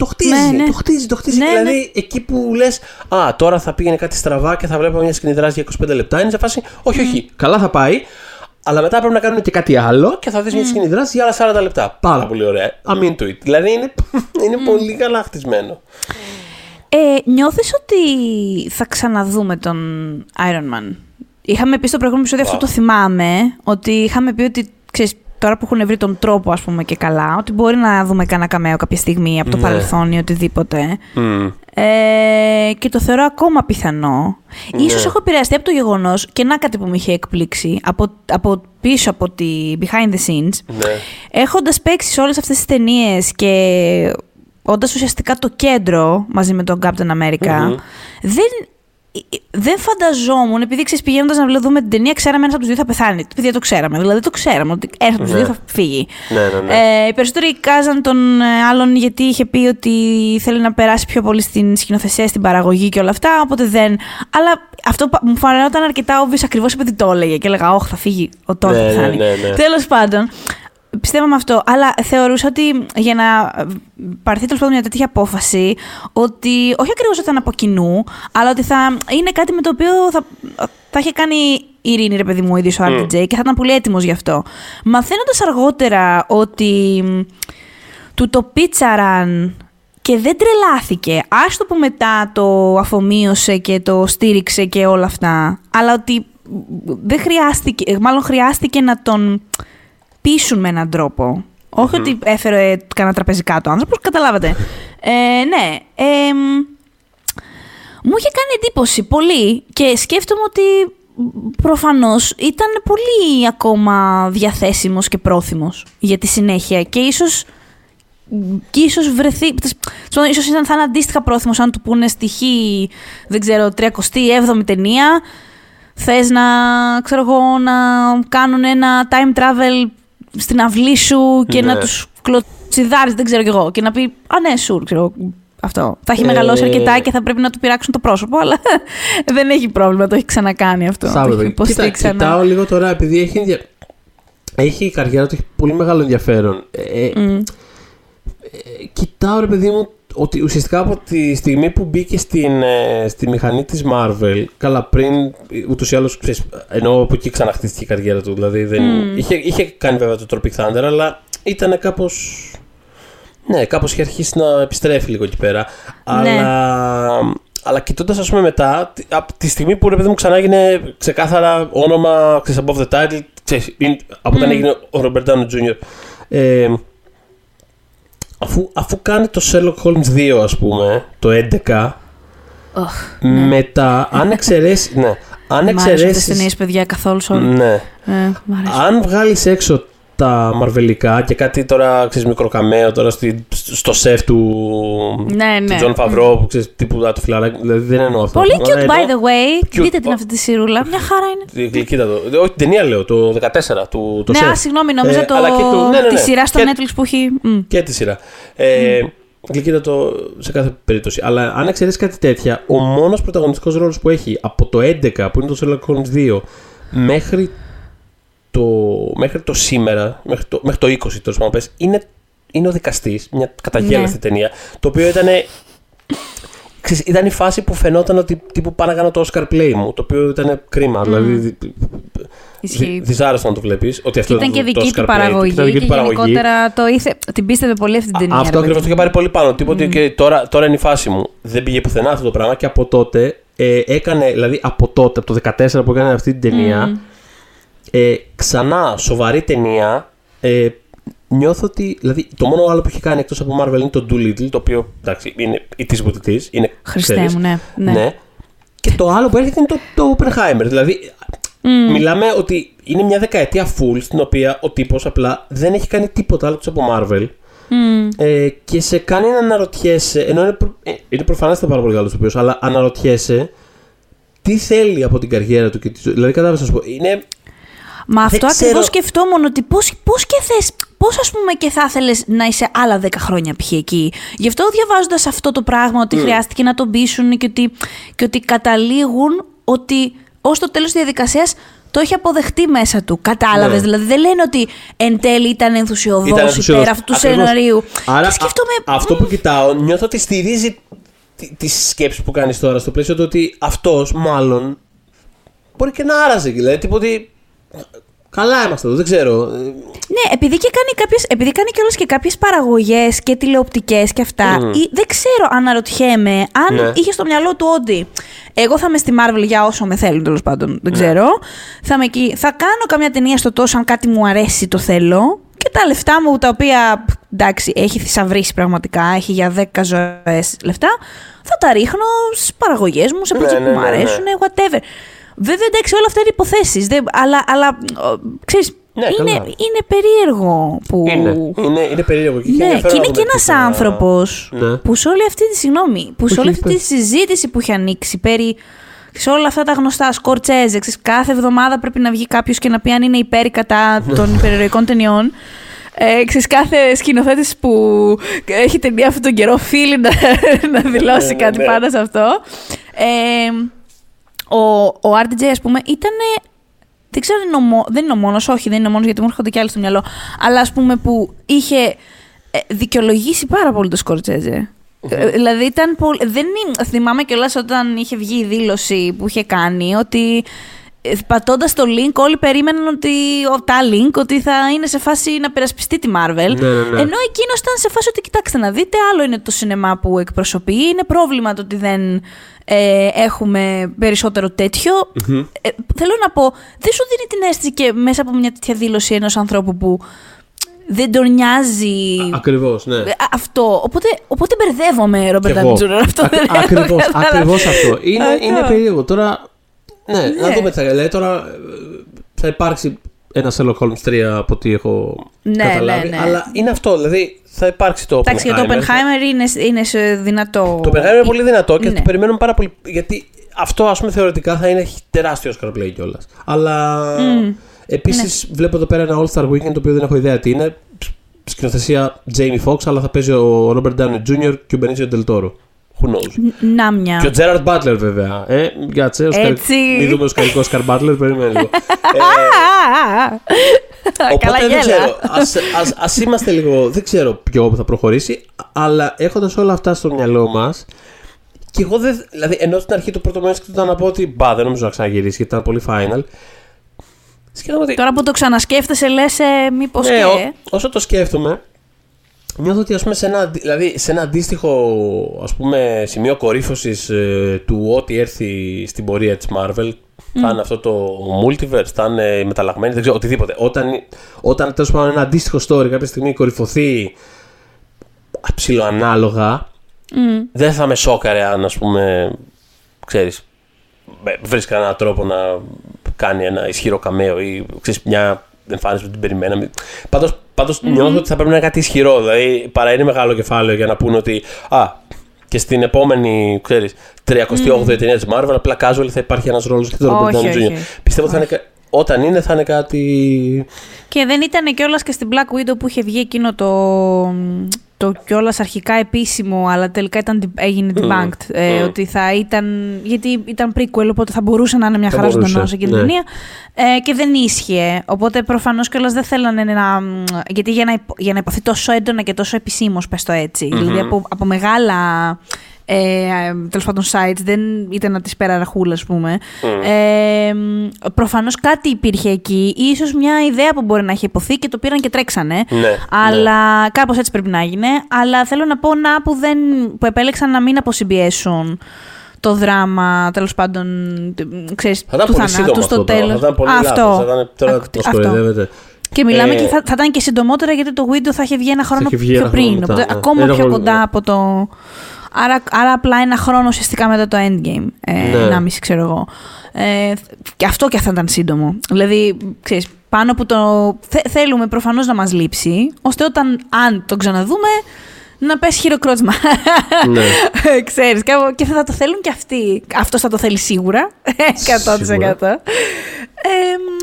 Το χτίζει, Ναι, ναι. το χτίζει, το χτίζει. Ναι, δηλαδή, εκεί που λες, Α, τώρα θα πήγαινε κάτι στραβά και θα βλέπαμε μια σκηνή δράση για 25 λεπτά, είναι σε φάση, Όχι, όχι, καλά θα πάει. Αλλά μετά πρέπει να κάνουμε και κάτι άλλο και θα δεις μια σκηνή δράση για άλλα 40 λεπτά. Πάρα πολύ ωραία. I'm into it. Δηλαδή είναι, είναι πολύ καλά χτισμένο. Ε, νιώθεις ότι θα ξαναδούμε τον Iron Man; Είχαμε πει στο προηγούμενο επεισόδιο, αυτό το θυμάμαι, ότι είχαμε πει ότι, ξέρεις, τώρα που έχουν βρει τον τρόπο, ας πούμε, και καλά, ότι μπορεί να δούμε κανένα καμέο κάποια στιγμή από το Ναι. παρελθόν ή οτιδήποτε. Ε, και το θεωρώ ακόμα πιθανό. Ναι. Ίσως έχω επηρεαστεί από το γεγονός, και να κάτι που με είχε εκπλήξει, από, από πίσω από τη behind the scenes, Ναι. έχοντας παίξει σε όλες αυτές τις ταινίες και όντας ουσιαστικά το κέντρο μαζί με τον Captain America, δεν, δεν φανταζόμουν, επειδή ξέρεις πηγαίνοντας να δούμε την ταινία, ξέραμε ένας από τους δύο θα πεθάνει. Επειδή το ξέραμε, δηλαδή το ξέραμε ότι ένας από τους Ναι. δύο θα φύγει. Ναι, ναι, ναι. Ε, οι περισσότεροι κάζαν τον ε, άλλον γιατί είχε πει ότι θέλει να περάσει πιο πολύ στην σκηνοθεσία, στην παραγωγή και όλα αυτά, οπότε δεν... Αλλά αυτό πα- μου φανερόταν αρκετά obvious ακριβώς επειδή το έλεγε και έλεγα «Ωχ, θα φύγει ο Τόρ, Ναι, θα ναι, πεθάνει». ναι, ναι. Τέλος πάντων, πιστεύαμε αυτό. Αλλά θεωρούσα ότι για να πάρθει τέλος πάντων μια τέτοια απόφαση, ότι όχι ακριβώς ότι θα είναι από κοινού, αλλά ότι θα είναι κάτι με το οποίο θα, θα είχε κάνει η Ειρήνη, ρε παιδί μου, ο ίδιος ο RDJ και θα ήταν πολύ έτοιμος γι' αυτό. Μαθαίνοντας αργότερα ότι μ, του το πίτσαραν και δεν τρελάθηκε. Άστο που μετά το αφομοίωσε και το στήριξε και όλα αυτά. Αλλά ότι δεν χρειάστηκε, μάλλον χρειάστηκε να τον πείσουν με έναν τρόπο. Όχι ότι έφερε κανένα τραπεζικά το άνθρωπος, καταλάβατε. ε, ναι. Ε, μ, μου είχε κάνει εντύπωση πολύ και σκέφτομαι ότι προφανώς ήταν πολύ ακόμα διαθέσιμος και πρόθυμος για τη συνέχεια και ίσως και ίσως βρεθεί, τέλος- ίσως ήταν, θα είναι αντίστοιχα πρόθυμος αν του πούνε στοιχεί, δεν ξέρω, 37η ταινία, θες να, ξέρω εγώ, να κάνουν ένα time travel στην αυλή σου και Ναι. να τους κλωτσιδάρεις, δεν ξέρω κι εγώ, και να πει, α ναι, σουρ, ξέρω εγώ, αυτό. Θα έχει Ε, μεγαλώσει αρκετά και θα πρέπει να του πειράξουν το πρόσωπο, αλλά δεν έχει πρόβλημα, το έχει ξανακάνει αυτό. Θα το έπρεπε. έχει υποστεί Κοίτα, ξανά. κοιτάω λίγο τώρα, επειδή έχει, ενδια- έχει η καριέρα του, έχει πολύ μεγάλο ενδιαφέρον. Ε, ε, Μμ. κοιτάω ρε παιδί μου ότι ουσιαστικά από τη στιγμή που μπήκε στην, ε, στη μηχανή της Marvel, καλά πριν ούτως ή άλλως, ξέρεις, ενώ από εκεί ξαναχτίστηκε η καριέρα του, δηλαδή δεν, είχε, είχε κάνει βέβαια το Tropic Thunder, αλλά ήταν κάπως, ναι, κάπως είχε αρχίσει να επιστρέφει λίγο εκεί πέρα, Ναι. αλλά... Αλλά κοιτώντας, ας πούμε, μετά, τη- από τη στιγμή που ρε παιδί μου ξανά έγινε ξεκάθαρα όνομα ξέρεις, above the title, ξέρεις, είναι- από όταν έγινε ο Robert Downey Jr. Ε, αφού, αφού κάνει το Sherlock Holmes 2, ας πούμε, το 11, Οχ, μετά, αν εξαιρέσει. ναι, αν μ' άρεσαν αυτές τις εξαιρέσει. ταινίες, παιδιά, καθόλου σ' όλα. Ναι. Ε, μ' αρέσουν. Αν βγάλεις έξω τα μαρβελικά και κάτι τώρα, ξέρεις, μικροκαμαίο τώρα στη, στο σεφ του, Ναι, του ναι. Τζον Φαβρό, που ξέρεις, τύπου «Α, το φιλαράκι, δηλαδή δεν εννοώ αυτό. Πολύ Αλλά cute, by εννοώ- the way. Cute. Δείτε την αυτή τη σιρούλα. Μια χαρά είναι. Γλυκύτατο. Όχι την ταινία λέω, το 14, του, το ναι, σεφ. α, συγγνώμη, νόμιζα Ε, το... αλλά και του- ναι, ναι, τη ναι. σειρά στο Και- Netflix που έχει. Μμ. Και τη σειρά. Ε, Γλυκύτατο σε κάθε περίπτωση. Αλλά αν εξαιρέσεις κάτι τέτοια, ο μόνος πρωταγωνιστικός ρόλος που έχει από το 11 που είναι το Sherlock Holmes 2 μέχρι το, μέχρι το σήμερα, μέχρι το, μέχρι το 20 τέλος πάντων, πες, είναι, είναι ο δικαστής, μια καταγέλαστη Ναι. ταινία. Το οποίο ήταν. Ξέρεις, ήταν η φάση που φαινόταν ότι τύπου πάνε να κάνω το Oscar play μου, το οποίο ήταν κρίμα. Δηλαδή, δι- Ισχύει. δι- δυσάρεστο να το βλέπεις. Ότι Και αυτό ήταν το- και το δική Oscar του play παραγωγή. ήταν δική Και του παραγωγή. γενικότερα το ήθε... την πίστευε πολύ αυτή την ταινία. Αυτό ρε ακριβώς το παιδί είχε πάρει πολύ πάνω. Τίποτε και τώρα, τώρα είναι η φάση μου. Δεν πήγε πουθενά αυτό το πράγμα και από τότε ε, έκανε, δηλαδή από τότε, από το 14 που έκανε αυτή την ταινία, ε, ξανά σοβαρή ταινία. Ε, νιώθω ότι. Δηλαδή, το μόνο άλλο που έχει κάνει εκτός από Marvel είναι το Doolittle, το οποίο εντάξει, είναι η τη που τη είναι. Χριστέ ξέρεις. μου, ναι. ναι. Και το άλλο που έρχεται είναι το, το Oppenheimer. Δηλαδή, μιλάμε ότι είναι μια δεκαετία full στην οποία ο τύπος απλά δεν έχει κάνει τίποτα άλλο εκτός από Marvel. Μμ. Ε, και σε κάνει να αναρωτιέσαι, ενώ είναι, προ, ε, είναι προφανέστατα πάρα πολύ καλός οποίος, αλλά αναρωτιέσαι τι θέλει από την καριέρα του και τι ζωή. Δηλαδή, κατάλαβες να σου πω, είναι. Μα αυτό ξέρω. ακριβώ σκεφτόμουν ότι πώς πώς και θες, πώς ας πούμε και θα ήθελε να είσαι άλλα 10 χρόνια π.χ. εκεί. Γι' αυτό διαβάζοντας αυτό το πράγμα, ότι χρειάστηκε να τον πείσουν και ότι, και ότι καταλήγουν ότι ως το τέλος της διαδικασίας το έχει αποδεχτεί μέσα του. Κατάλαβες. Ναι. Δηλαδή δεν λένε ότι εν τέλει ήταν ενθουσιοδό Ήταν ενθουσιώδης. υπέρ αυτού του Ακριβώς. σεναρίου. Άρα, και σκέφτομαι. α- αυτό που κοιτάω, νιώθω ότι στηρίζει τις σκέψεις που κάνεις τώρα στο πλαίσιο του ότι αυτός μάλλον μπορεί και να άραζε. Δηλαδή, τίποτε. Καλά είμαστε εδώ, δεν ξέρω. Ε, Ναι, επειδή, και κάνει κάποιες, επειδή κάνει κιόλας και κάποιες παραγωγές και τηλεοπτικές και αυτά, ή- δεν ξέρω, αναρωτιέμαι, αν Ναι. είχε στο μυαλό του ότι εγώ θα είμαι στη Marvel για όσο με θέλουν τέλος πάντων, Ναι. δεν ξέρω, θα, είμαι εκεί, θα κάνω καμιά ταινία στο τόσο αν κάτι μου αρέσει το θέλω και τα λεφτά μου τα οποία, π, εντάξει, έχει θησαυρίσει πραγματικά, έχει για 10 ζωές λεφτά, θα τα ρίχνω στις παραγωγές μου, σε Ναι, project ναι, που μου ναι, ναι. αρέσουν, whatever. Βέβαια, εντάξει, όλα αυτά είναι υποθέσεις, δεν- αλλά, αλλά ο, ξέρεις, Ναι, είναι, καλά. είναι περίεργο που. Είναι, είναι, είναι περίεργο. Και έχει Ναι, ενδιαφέρον και είναι να και δούμε τι ένα θα- άνθρωπος Ναι. που σε όλη αυτή τη συγγνώμη, που σε Όχι, όλη αυτή τη πες. συζήτηση που έχει ανοίξει περί. σε όλα αυτά τα γνωστά σκορτσέζε, ξέρεις, κάθε εβδομάδα πρέπει να βγει κάποιος και να πει αν είναι υπέρ ή κατά των υπερηρωικών ταινιών. Ε, ξέρεις, κάθε σκηνοθέτης που έχει ταινία αυτόν τον καιρό οφείλει να, να δηλώσει Ναι, κάτι ναι. πάνω σε αυτό. Ε, ο, ο RDJ, ας πούμε, ήταν. Δεν ξέρω αν είναι ο, μό- δεν είναι ο μόνος, όχι δεν είναι ο μόνος γιατί μου έρχονται κι άλλοι στο μυαλό. Αλλά ας πούμε που είχε ε, δικαιολογήσει πάρα πολύ το Σκορτζέζε. Ε, δηλαδή ήταν πολύ. Δεν είναι, θυμάμαι κιόλας όταν είχε βγει η δήλωση που είχε κάνει ότι πατώντας το link, όλοι περίμεναν ότι. ο- τα link ότι θα είναι σε φάση να περασπιστεί τη Marvel. Ναι, ναι, ναι. Ενώ εκείνος ήταν σε φάση ότι κοιτάξτε να δείτε, άλλο είναι το σινεμά που εκπροσωπεί. Είναι πρόβλημα το ότι δεν ε, έχουμε περισσότερο τέτοιο. Ε, θέλω να πω, δεν σου δίνει την αίσθηση και μέσα από μια τέτοια δήλωση ενός ανθρώπου που δεν τον νοιάζει. Ακριβώς, ναι. Α- Αυτό. Οπότε, οπότε μπερδεύομαι, Ρόμπερτ Κι εγώ. Downey Jr. Αυτό δεν Ακ- ακριβώς, έχω καταλάβει. ακριβώς αυτό. Είναι, Αυτό. είναι περίεργο. Τώρα, ναι, να Ναι. δούμε τι θα γίνει. Δηλαδή, τώρα ε, θα υπάρξει ένα Sherlock Holmes 3 από ό,τι έχω Ναι, καταλάβει. ναι, ναι. Αλλά είναι αυτό, δηλαδή θα υπάρξει το Εντάξει, για το Oppenheimer. Oppenheimer είναι, είναι σε δυνατό. Το Oppenheimer είναι πολύ δυνατό και Ναι. το περιμένουμε πάρα πολύ. Γιατί αυτό, ας πούμε, θεωρητικά θα είναι τεράστιος Oscar play κιόλας. Αλλά Μμ. επίσης Ναι. βλέπω εδώ πέρα ένα All Star Weekend το οποίο δεν έχω ιδέα τι είναι. Σκηνοθεσία Jamie Foxx, αλλά θα παίζει ο Robert Downey Jr. και ο Benicio Del Toro. Who knows; Ν- Να μια. Και ο Gerard Butler βέβαια. Ε, κάτσε. ο Σκαρ- Έτσι. Μην δούμε ο σκαρικό Σκαρ Butler, περίμενε λίγο. Ε, Α, α, α. Καλά Οπότε δεν γέλα. ξέρω. Ας, ας, ας είμαστε λίγο. Δεν ξέρω ποιο θα προχωρήσει. Αλλά έχοντας όλα αυτά στο μυαλό μας. Και εγώ δεν. Δηλαδή, ενώ στην αρχή του πρώτου μέρου ήταν να πω ότι μπα, δεν νομίζω να ξαναγυρίσει γιατί ήταν πολύ final. Σκέφτομαι ότι. Τώρα που το ξανασκέφτεσαι, λες, ε, μήπως ναι, και. ό- όσο το σκέφτομαι, νιώθω ότι ας πούμε, σε, ένα, αντι- δηλαδή, σε ένα αντίστοιχο ας πούμε, σημείο κορύφωσης ε, του ό,τι έρθει στην πορεία της Marvel, θα είναι αυτό το multiverse, θα είναι μεταλλαγμένη, δεν ξέρω, οτιδήποτε. Όταν, όταν τέλος πάντων ένα αντίστοιχο story κάποια στιγμή κορυφωθεί ψιλοανάλογα, Μμ. δεν θα με σόκαρε αν ας πούμε, ξέρεις, ε, βρίσκα έναν τρόπο να κάνει ένα ισχυρό καμέο ή ξέρεις, μια εμφάνιση που την περιμέναμε. Πάντως, πάντως νιώθω ότι θα πρέπει να είναι κάτι ισχυρό. Δηλαδή, παρά είναι μεγάλο κεφάλαιο για να πούνε ότι α, και στην επόμενη, ξέρεις, 38η ταινία της Marvel, απλά casual θα υπάρχει ένας ρόλος και το Robert Όχι, Downey όχι, Jr. όχι. Πιστεύω ότι θα είναι, κα- όταν είναι θα είναι κάτι... Και δεν ήταν κιόλας και στην Black Widow που είχε βγει εκείνο το. Το κιόλας αρχικά επίσημο, αλλά τελικά ήταν, έγινε debunked. ε, Mm. Ότι θα ήταν. Γιατί ήταν prequel, οπότε θα μπορούσε να είναι μια Θα χαρά μπορούσε, ζωντανό εκείνη την ναι. ταινία. Ε, και δεν ίσχυε. Οπότε προφανώς κιόλας δεν θέλανε να. Γιατί για να, υπο- για να υποθεί τόσο έντονα και τόσο επισήμως, πες το ετσι Δηλαδή από, από μεγάλα. Ε, τέλος πάντων, sites, δεν ήταν από τη σπέρα ραχούλα, ας πούμε. Ε, Προφανώς κάτι υπήρχε εκεί, ίσως μια ιδέα που μπορεί να έχει υποθεί και το πήραν και τρέξανε. Ναι, αλλά κάπως έτσι πρέπει να έγινε. Αλλά θέλω να πω να που, δεν, που επέλεξαν να μην αποσυμπιέσουν το δράμα, τέλος πάντων, ξέρεις, Θα ήταν του πολύ θανάτου σύντομο στο αυτό τώρα. τέλος. Θα ήταν πολύ αυτό. λάθος. Θα ήταν, τώρα Ακ- μας αυτό. κοροϊδεύετε. Και μιλάμε Ε, και θα, θα ήταν και συντομότερα γιατί το Widow θα είχε βγει ένα χρόνο είχε βγει πιο ένα χρόνο πριν. μετά, οπότε ναι. ακόμα Ένα πιο χρόνο, κοντά ναι. από το. Άρα, άρα απλά ένα χρόνο ουσιαστικά μετά το endgame. Ε, Ναι. Ένα μισή, ξέρω εγώ. Ε, και αυτό και θα ήταν σύντομο. Δηλαδή, ξέρεις, πάνω που το. Θε, θέλουμε προφανώς να μας λείψει, ώστε όταν, αν το ξαναδούμε, να πέσει χειροκρότημα. Ναι. Ξέρεις, κάπου- και θα το θέλουν και αυτοί. Αυτό θα το θέλει σίγουρα. 100%.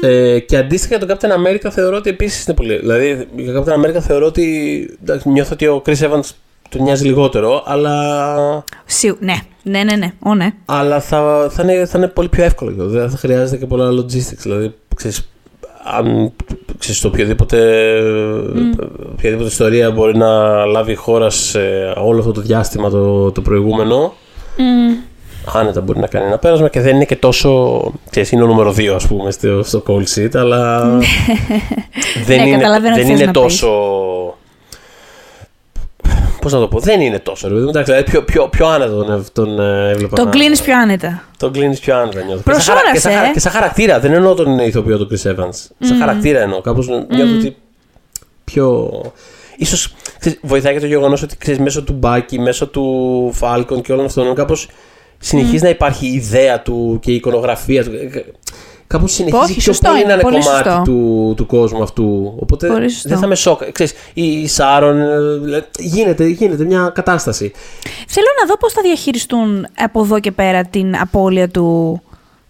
Ε, Ε, και αντίστοιχα για τον Captain America θεωρώ ότι επίσης είναι πολύ. Δηλαδή για τον Captain America θεωρώ ότι. εντάξει, νιώθω ότι ο Chris Evans του νοιάζει λιγότερο, αλλά. σίγου- ναι, ναι, ναι, ναι. Ω, ναι. Αλλά θα, θα, είναι, θα είναι πολύ πιο εύκολο. και Δεν θα χρειάζεται και πολλά logistics. Δηλαδή, ξέρεις, αν ξέρεις, το οποιοδήποτε, οποιαδήποτε ιστορία μπορεί να λάβει η χώρα σε όλο αυτό το διάστημα το, το προηγούμενο, Μμ. άνετα μπορεί να κάνει ένα πέρασμα και δεν είναι και τόσο. Ξέρεις, είναι ο νούμερο 2, ας πούμε, στο, στο call sheet, αλλά. δεν, Ναι, είναι, καταλαβαίνω τι δεν θες είναι να πεις. Τόσο. Πώς να το πω, δεν είναι τόσο. Ρε, παιδί μου. εντάξει, δηλαδή πιο, πιο, πιο άνετα τον, τον ε, έβλεπα. Τον να- κλείνεις πιο άνετα. τον κλείνεις πιο άνετα νιώθω. Προς και, σαν χαρα- και, σαν, ώρας, χαρα- ε. και σαν χαρακτήρα. Δεν εννοώ τον ηθοποιό του Chris Evans. Σαν χαρακτήρα εννοώ. Κάπως νιώθω ότι πιο. ίσως ξέρεις, βοηθάει και το γεγονός ότι ξέρεις, μέσω του Μπάκη, μέσω του Falcon και όλων αυτών κάπως συνεχίζει να υπάρχει η ιδέα του και η εικονογραφία του. Κάπως συνεχίζει Όχι, πιο σωστό πολύ είναι, να είναι πολύ κομμάτι σωστό. του, του κόσμου αυτού. Οπότε Πολύ σωστό. δεν θα με σοκ. Ξέρεις, η Σάρον. ε, δηλαδή, γίνεται, γίνεται μια κατάσταση. Θέλω να δω πώς θα διαχειριστούν από εδώ και πέρα την απώλεια του,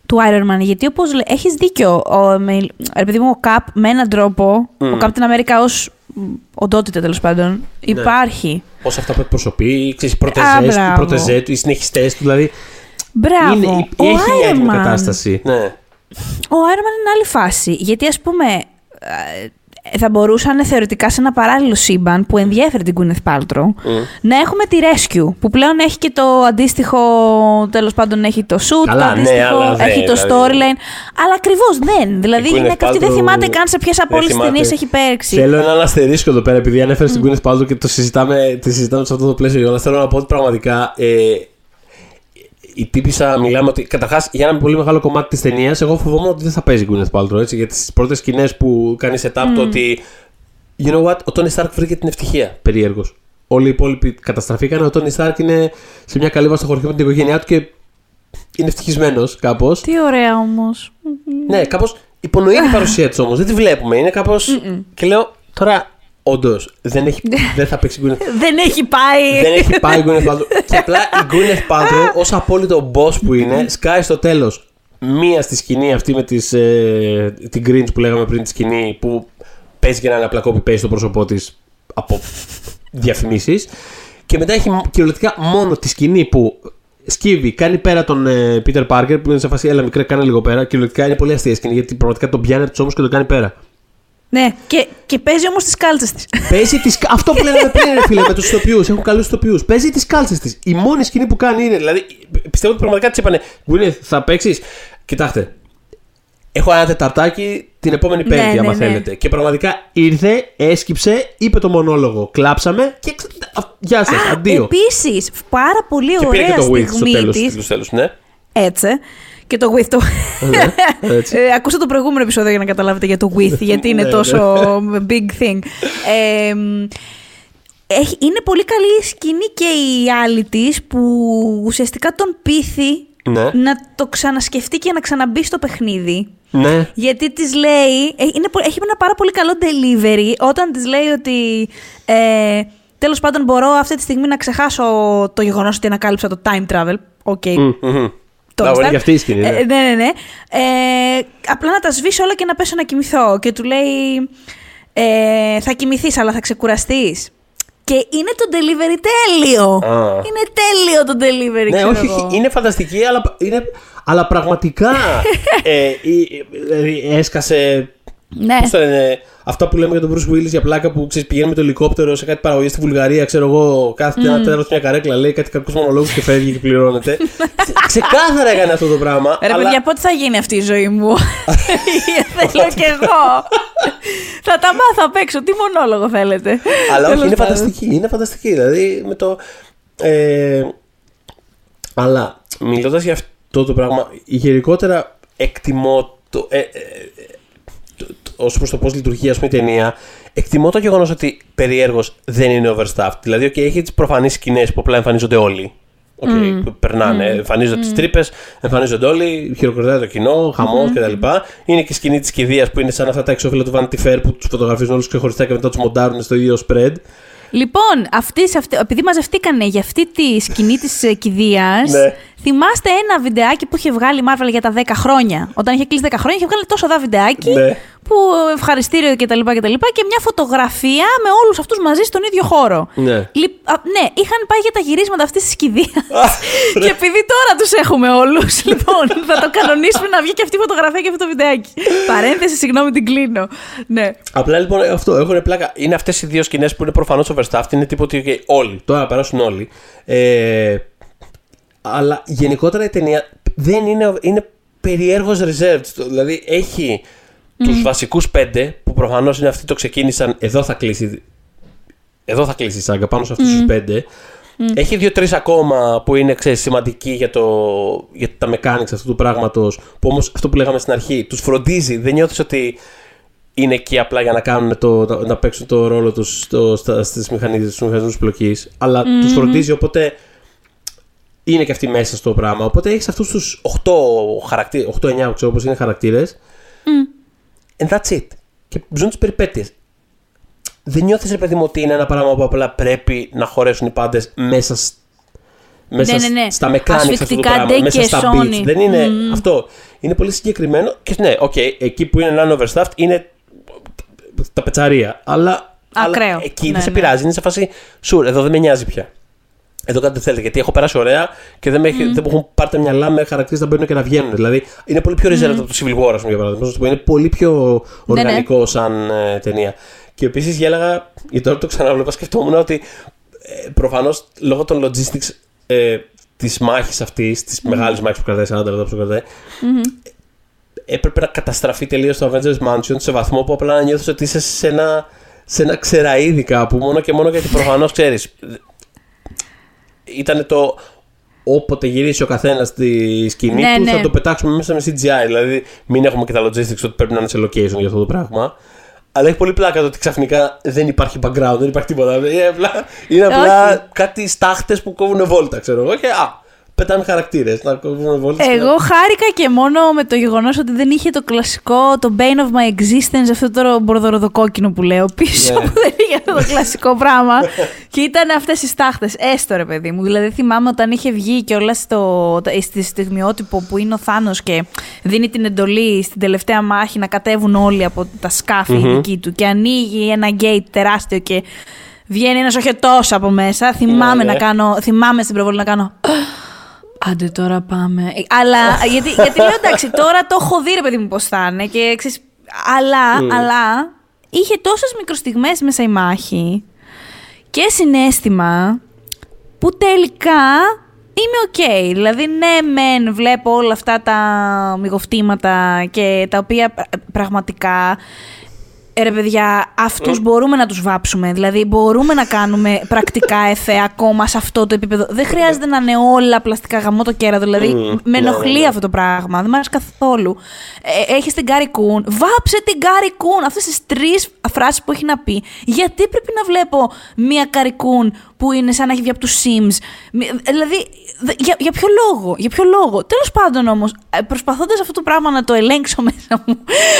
του Iron Man. Γιατί όπως λέ, έχεις δίκιο, ο, με, ρε παιδί μου, ο Cap με έναν τρόπο, ο Captain America ως μ, οντότητα τέλος πάντων, υπάρχει. Πώ αυτά που εκπροσωπεί, ξέρεις, οι Α, πρωτεζέ του, οι μπράβο. πρωτεζέ του, οι συνεχιστές του. Δηλαδή Μπράβο. είναι, ο έχει μια Iron έτοιμη Man, κατάσταση. Ναι. Ο Iron Man είναι άλλη φάση. Γιατί ας πούμε ε, θα μπορούσαν θεωρητικά σε ένα παράλληλο σύμπαν που ενδιαφέρει την Gwyneth Paltrow να έχουμε τη Rescue που πλέον έχει και το αντίστοιχο, τέλος πάντων έχει το shoot, Καλά, το ναι, αντίστοιχο, αλλά δεν, έχει το δηλαδή. storyline. Αλλά ακριβώς δεν. Δηλαδή η Gwyneth γυναίκα αυτή δεν Paltrow θυμάται καν σε ποιες από δεν όλες τις θυμάται. ταινίες έχει παίξει. Θέλω έναν αστερίσκο εδώ πέρα, επειδή ανέφερες την Gwyneth Paltrow και το συζητάμε, τη συζητάμε σε αυτό το πλαίσιο. Γιώνα, θέλω να πω ότι πραγματικά ε, η τύπησα, μιλάμε ότι καταρχάς για ένα πολύ μεγάλο κομμάτι της ταινίας, εγώ φοβόμουν ότι δεν θα παίζει η Gwyneth Paltrow. Έτσι, γιατί στις πρώτες σκηνές που κάνει setup το ότι You know what, ο Τόνι Σταρκ βρήκε την ευτυχία. Περίεργος. Όλοι οι υπόλοιποι καταστραφήκαν. Ο Τόνι Σταρκ είναι σε μια καλύβα στο χωριό με την οικογένειά του και είναι ευτυχισμένος κάπως. Τι ωραία όμως. Ναι, κάπως υπονοεί την παρουσία της όμως. Δεν τη βλέπουμε. Είναι κάπως. Και λέω τώρα, όντως, δεν, έχει, δεν θα παίξει Γκούνεθ. Δεν έχει πάει. δεν έχει πάει η Γκούνεθ Πάλτρο. και απλά η Γκούνεθ Πάλτρο, ως απόλυτο boss που είναι, σκάει στο τέλος. Μία στη σκηνή αυτή με τις, ε, την Grinch που λέγαμε πριν τη σκηνή που παίζει και να είναι απλά copy paste στο πρόσωπό της από διαφημίσεις. Και μετά έχει κυριολεκτικά μόνο τη σκηνή που σκύβει, κάνει πέρα τον ε, Peter Parker που είναι σε φάση, έλα μικρέ, κάνε λίγο πέρα. Κυριολεκτικά είναι πολύ αστεία σκηνή γιατί πραγματικά τον πιάνει τους ώμους και τον κάνει πέρα. Ναι, και, και παίζει όμως τις κάλτσες της. Παίζει τις... Αυτό που λέγαμε πριν, ρε φίλε, με τους ηθοποιού. Έχουν καλούς ηθοποιού. Παίζει τις κάλτσες της. Η μόνη σκηνή που κάνει είναι. Δηλαδή, πιστεύω ότι πραγματικά της είπανε. Γκουίνεθ, θα παίξεις; Κοιτάξτε. Έχω ένα τεταρτάκι την επόμενη Ναι, Πέμπτη, ναι, άμα ναι. θέλετε. Και πραγματικά ήρθε, έσκυψε, είπε το μονόλογο. Κλάψαμε και. ξ- α, Γεια σας, αντίο. Επίσης, πάρα πολύ Και πήρε και ωραία το With στο στιγμή τέλος. της. Στο τέλος, ναι. Έτσι. Και το with το. Ναι, έτσι. Ε, ακούστε το προηγούμενο επεισόδιο για να καταλάβετε για το with, γιατί είναι Ναι, τόσο big thing. Ε, μ, έχει, είναι πολύ καλή η σκηνή και η άλλη της που ουσιαστικά τον πείθει Ναι. να το ξανασκεφτεί και να ξαναμπεί στο παιχνίδι. Ναι. Γιατί της λέει. ε, Είναι, πο- έχει ένα πάρα πολύ καλό delivery όταν της λέει ότι. Ε, Τέλος πάντων, μπορώ αυτή τη στιγμή να ξεχάσω το γεγονός ότι ανακάλυψα το time travel. OK. Μμμ, μμμ. Tony Να, είναι Stark. και αυτή η σκηνή. ναι. Ε, ναι, ναι, ναι. Ε, απλά να τα σβήσω όλα και να πέσω να κοιμηθώ. Και του λέει, ε, θα κοιμηθείς αλλά θα ξεκουραστείς. Και είναι το delivery τέλειο. Α. Είναι τέλειο το delivery, Ναι, ξέρω όχι, εγώ. όχι, είναι φανταστική, αλλά, είναι, αλλά πραγματικά ε, η- δηλαδή έσκασε. Ναι. Πώς το λένε, αυτά που λέμε για τον Bruce Willis για πλάκα που ξέρεις, πηγαίνει με το ελικόπτερο σε κάτι παραγωγή στη Βουλγαρία, ξέρω εγώ, κάθεται ένα τέλο μια καρέκλα, λέει κάτι κακού μονολόγους και φεύγει και πληρώνεται. Ξε- Ξεκάθαρα έκανε αυτό το πράγμα. Ρε αλλά... παιδιά, πότε θα γίνει αυτή η ζωή μου; Θέλω κι εγώ. θα τα μάθω απ' έξω. Τι μονόλογο θέλετε; Αλλά όχι, Τέλος είναι πάντων. φανταστική. Είναι φανταστική. Δηλαδή με το. Ε, αλλά μιλώντας για αυτό το πράγμα, γενικότερα εκτιμώ το. Ε, ε, ως προς το πώς λειτουργεί ας πούμε, η ταινία, εκτιμώ το γεγονός ότι περιέργως δεν είναι overstaffed. Δηλαδή, okay, έχει τις προφανείς σκηνές που απλά εμφανίζονται όλοι. Okay, που περνάνε, εμφανίζονται τις τρύπες, εμφανίζονται όλοι, χειροκροτάει το κοινό, χαμός κτλ. Είναι και η σκηνή της κηδείας που είναι σαν αυτά τα εξώφυλλα του Vanity Fair που τους φωτογραφίζουν όλους ξεχωριστά και μετά τους μοντάρουν στο ίδιο spread. Λοιπόν, αυτή, σε αυτή, επειδή μαζευτήκανε για αυτή τη σκηνή της κηδείας, Ναι. Θυμάστε ένα βιντεάκι που είχε βγάλει η Marvel για τα 10 χρόνια; Όταν είχε κλείσει 10 χρόνια, είχε βγάλει τόσο δά βιντεάκι Ναι. που ευχαριστήριο κτλ. Και, τα λοιπά και μια φωτογραφία με όλους αυτούς μαζί στον ίδιο χώρο. Ναι. Λι- α, ναι, είχαν πάει για τα γυρίσματα αυτής της κηδείας. ρε. και επειδή τώρα τους έχουμε όλους, λοιπόν, θα το κανονίσουμε να βγει και αυτή η φωτογραφία και αυτό το βιντεάκι. Παρένθεση, συγγνώμη, την κλείνω. Ναι. Απλά λοιπόν αυτό, έχουν πλάκα. Είναι αυτές οι δύο σκηνές που είναι προφανώς overstaffed. Είναι τίποτα ότι okay, όλοι. Τώρα να περάσουν όλοι. Ε, αλλά γενικότερα η ταινία δεν είναι, είναι περιέργως reserved. Δηλαδή έχει τους βασικούς πέντε που προφανώς είναι αυτοί το ξεκίνησαν. Εδώ θα κλείσει. Εδώ θα κλείσει η σάγκα πάνω σε αυτούς τους πέντε. Έχει δύο-τρει ακόμα που είναι ξέρεις, σημαντικοί για, το, για τα mechanics αυτού του πράγματος. Που όμως αυτό που λέγαμε στην αρχή, τους φροντίζει. Δεν νιώθεις ότι είναι εκεί απλά για να, κάνουν το, να, να παίξουν το ρόλο τους στο, στα, στις μηχανισμούς, στους μηχανισμούς πλοκής, αλλά τους φροντίζει, οπότε είναι και αυτοί μέσα στο πράγμα. Οπότε έχεις αυτούς τους 8 χαρακτήρες, 8-9 ξέρω πώς είναι χαρακτήρες, and that's it. Και ζουν τις περιπέτειες. Δεν νιώθεις ρε παιδί μου ότι είναι ένα πράγμα που απλά πρέπει να χωρέσουν οι πάντες μέσα σ- μέσα Ναι, ναι, ναι. στα mechanics αυτού του Ασφυκτικά πράγμα, ντε μέσα και στα Sony. beats. Δεν είναι αυτό. Είναι πολύ συγκεκριμένο και ναι, οκ, εκεί που είναι ένα overstaffed είναι τα πετσαρία. Αλλά, Ακραίο. αλλά εκεί Ναι, δεν σε ναι. πειράζει. Είναι σε φάση σουρ, εδώ δεν με νοιάζει πια. Εδώ κάτι δεν θέλετε, γιατί έχω περάσει ωραία και δεν, με, έχει- δεν μου έχουν πάρει τα μυαλά με χαρακτήρες να μπαίνουν και να βγαίνουν. Δηλαδή είναι πολύ πιο reserved από το Civil War, ας πούμε, για παράδειγμα. Πώς να το πω, Είναι πολύ πιο Ναι, ναι. οργανικό σαν ε, ταινία. Και επίσης γέλαγα, γιατί τώρα το ξαναβλέπα, σκεφτόμουν ότι ε, προφανώς λόγω των logistics ε, της μάχης αυτής, της μεγάλης μάχης που κρατάει 40 λεπτά που κρατάει, έπρεπε να καταστραφεί τελείως το Avengers Mansion σε βαθμό που απλά να νιώθεις ότι είσαι σε ένα, σε ένα ξεραίδι κάπου μόνο και μόνο γιατί προφανώς ξέρεις. Ήταν το όποτε γυρίσει ο καθένας στη σκηνή Ναι, του ναι. θα το πετάξουμε μέσα με CGI. Δηλαδή μην έχουμε και τα logistics ότι πρέπει να είναι σε location για αυτό το πράγμα. Αλλά έχει πολύ πλάκα το ότι ξαφνικά δεν υπάρχει background, δεν υπάρχει τίποτα. Είναι απλά, είναι απλά Όχι. κάτι στάχτες που κόβουν βόλτα, ξέρω εγώ. Και α, πετάνε χαρακτήρες. Να κόβουν βόλτα. Εγώ χάρηκα και μόνο με το γεγονός ότι δεν είχε το κλασικό, το bane of my existence, αυτό το μπορδοροδοκόκκινο που λέω πίσω, Ναι. που δεν είχε αυτό το κλασικό πράγμα. και ήταν αυτές οι στάχτες. Έστω ρε παιδί μου. Δηλαδή θυμάμαι όταν είχε βγει και όλα στο, το- στη στιγμιότυπο που είναι ο Θάνος και δίνει την εντολή στην τελευταία μάχη να κατέβουν όλοι από τα σκάφη Μμμ. δική του και ανοίγει ένα gate τεράστιο και βγαίνει ένας οχετός από μέσα. Θυμάμαι Ναι, ναι. να κάνω, θυμάμαι στην προβολή να κάνω. Άντε τώρα πάμε. Ε, Αλλά γιατί, γιατί λέω εντάξει, τώρα το έχω δει ρε παιδί μου πώς θα είναι και ξέρεις, αλλά, αλλά είχε τόσες μικροστιγμές μέσα η μάχη και συνέστημα που τελικά είμαι οκ. Δηλαδή, ναι, μεν βλέπω όλα αυτά τα μυγοφτήματα και τα οποία πρα- πραγματικά. Ε, Ρε παιδιά, αυτούς μπορούμε να τους βάψουμε. Δηλαδή, μπορούμε να κάνουμε πρακτικά εφέ ακόμα σε αυτό το επίπεδο. Δεν χρειάζεται να είναι όλα πλαστικά γαμώ το κέρατο. Δηλαδή, Μμμ. με Ναι, ενοχλεί ναι, ναι. αυτό το πράγμα. Δεν μου αρέσει καθόλου. Ε, έχεις την Carrie Coon. Βάψε την Carrie Coon. Αυτές τις τρεις φράσεις που έχει να πει. Γιατί πρέπει να βλέπω μία Carrie Coon που είναι σαν να έχει βγει από τους Sims. Μη- Δηλαδή, δε- για, για ποιο λόγο. Για ποιο λόγο. Τέλος πάντων όμως, προσπαθώντας αυτό το πράγμα να το ελέγξω μέσα μου.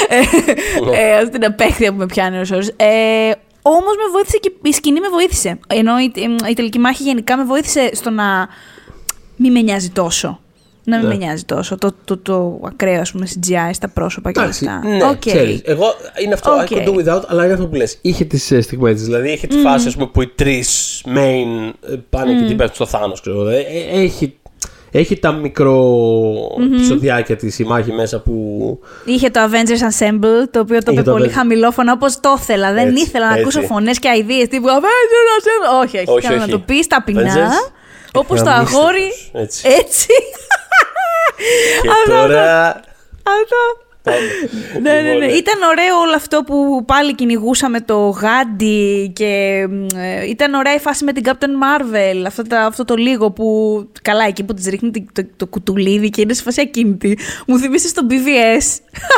ε, ε, αυτή την απέχθεια που με πιάνει όσο. Ε, Όμως με βοήθησε και η σκηνή με βοήθησε. Ενώ η, η τελική μάχη γενικά με βοήθησε στο να μην με νοιάζει τόσο. Να μην Ναι. με νοιάζει τόσο. Το, το, το, ακραίο, ας πούμε, CGI στα πρόσωπα και όλα Εντάξει, αυτά. ναι, Οκ. ξέρεις, εγώ είναι αυτό, OK. I could do without, αλλά είναι αυτό που λες. Είχε τις ε, στιγμές της, δηλαδή είχε τη φάση ας πούμε, που οι τρεις main ε, πάνε και την πέφτουν στο Θάνος, ξέρω εγώ. Ε, ε, έχει, έχει τα μικρο επεισοδιάκια της η μάχη μέσα που... Είχε το Avengers Assemble, το οποίο το Είχε είπε το πολύ Avengers. χαμηλόφωνο όπως το ήθελα. Δεν Έτσι, ήθελα να έτσι. ακούσω φωνές και αειδίε τύπου Avengers Assemble. Όχι, όχι. Όχι, Θέλω όχι. να το πεις ταπεινά. Avengers, Όπως το γαμίστε αγόρι. τους, έτσι. Έτσι. Και Αυτό, τώρα... Αυτό. Ναι, ναι, ναι. Λοιπόν, Ήταν ωραίο όλο αυτό που πάλι κυνηγούσαμε το Γάντι και μ, ε, ήταν ωραία η φάση με την Captain Marvel. Αυτό, τα- αυτό το λίγο που. Καλά, εκεί που της ρίχνει το, το, το κουτουλίδι και είναι σε φάση ακίνητη. Μου θυμίσει το BVS.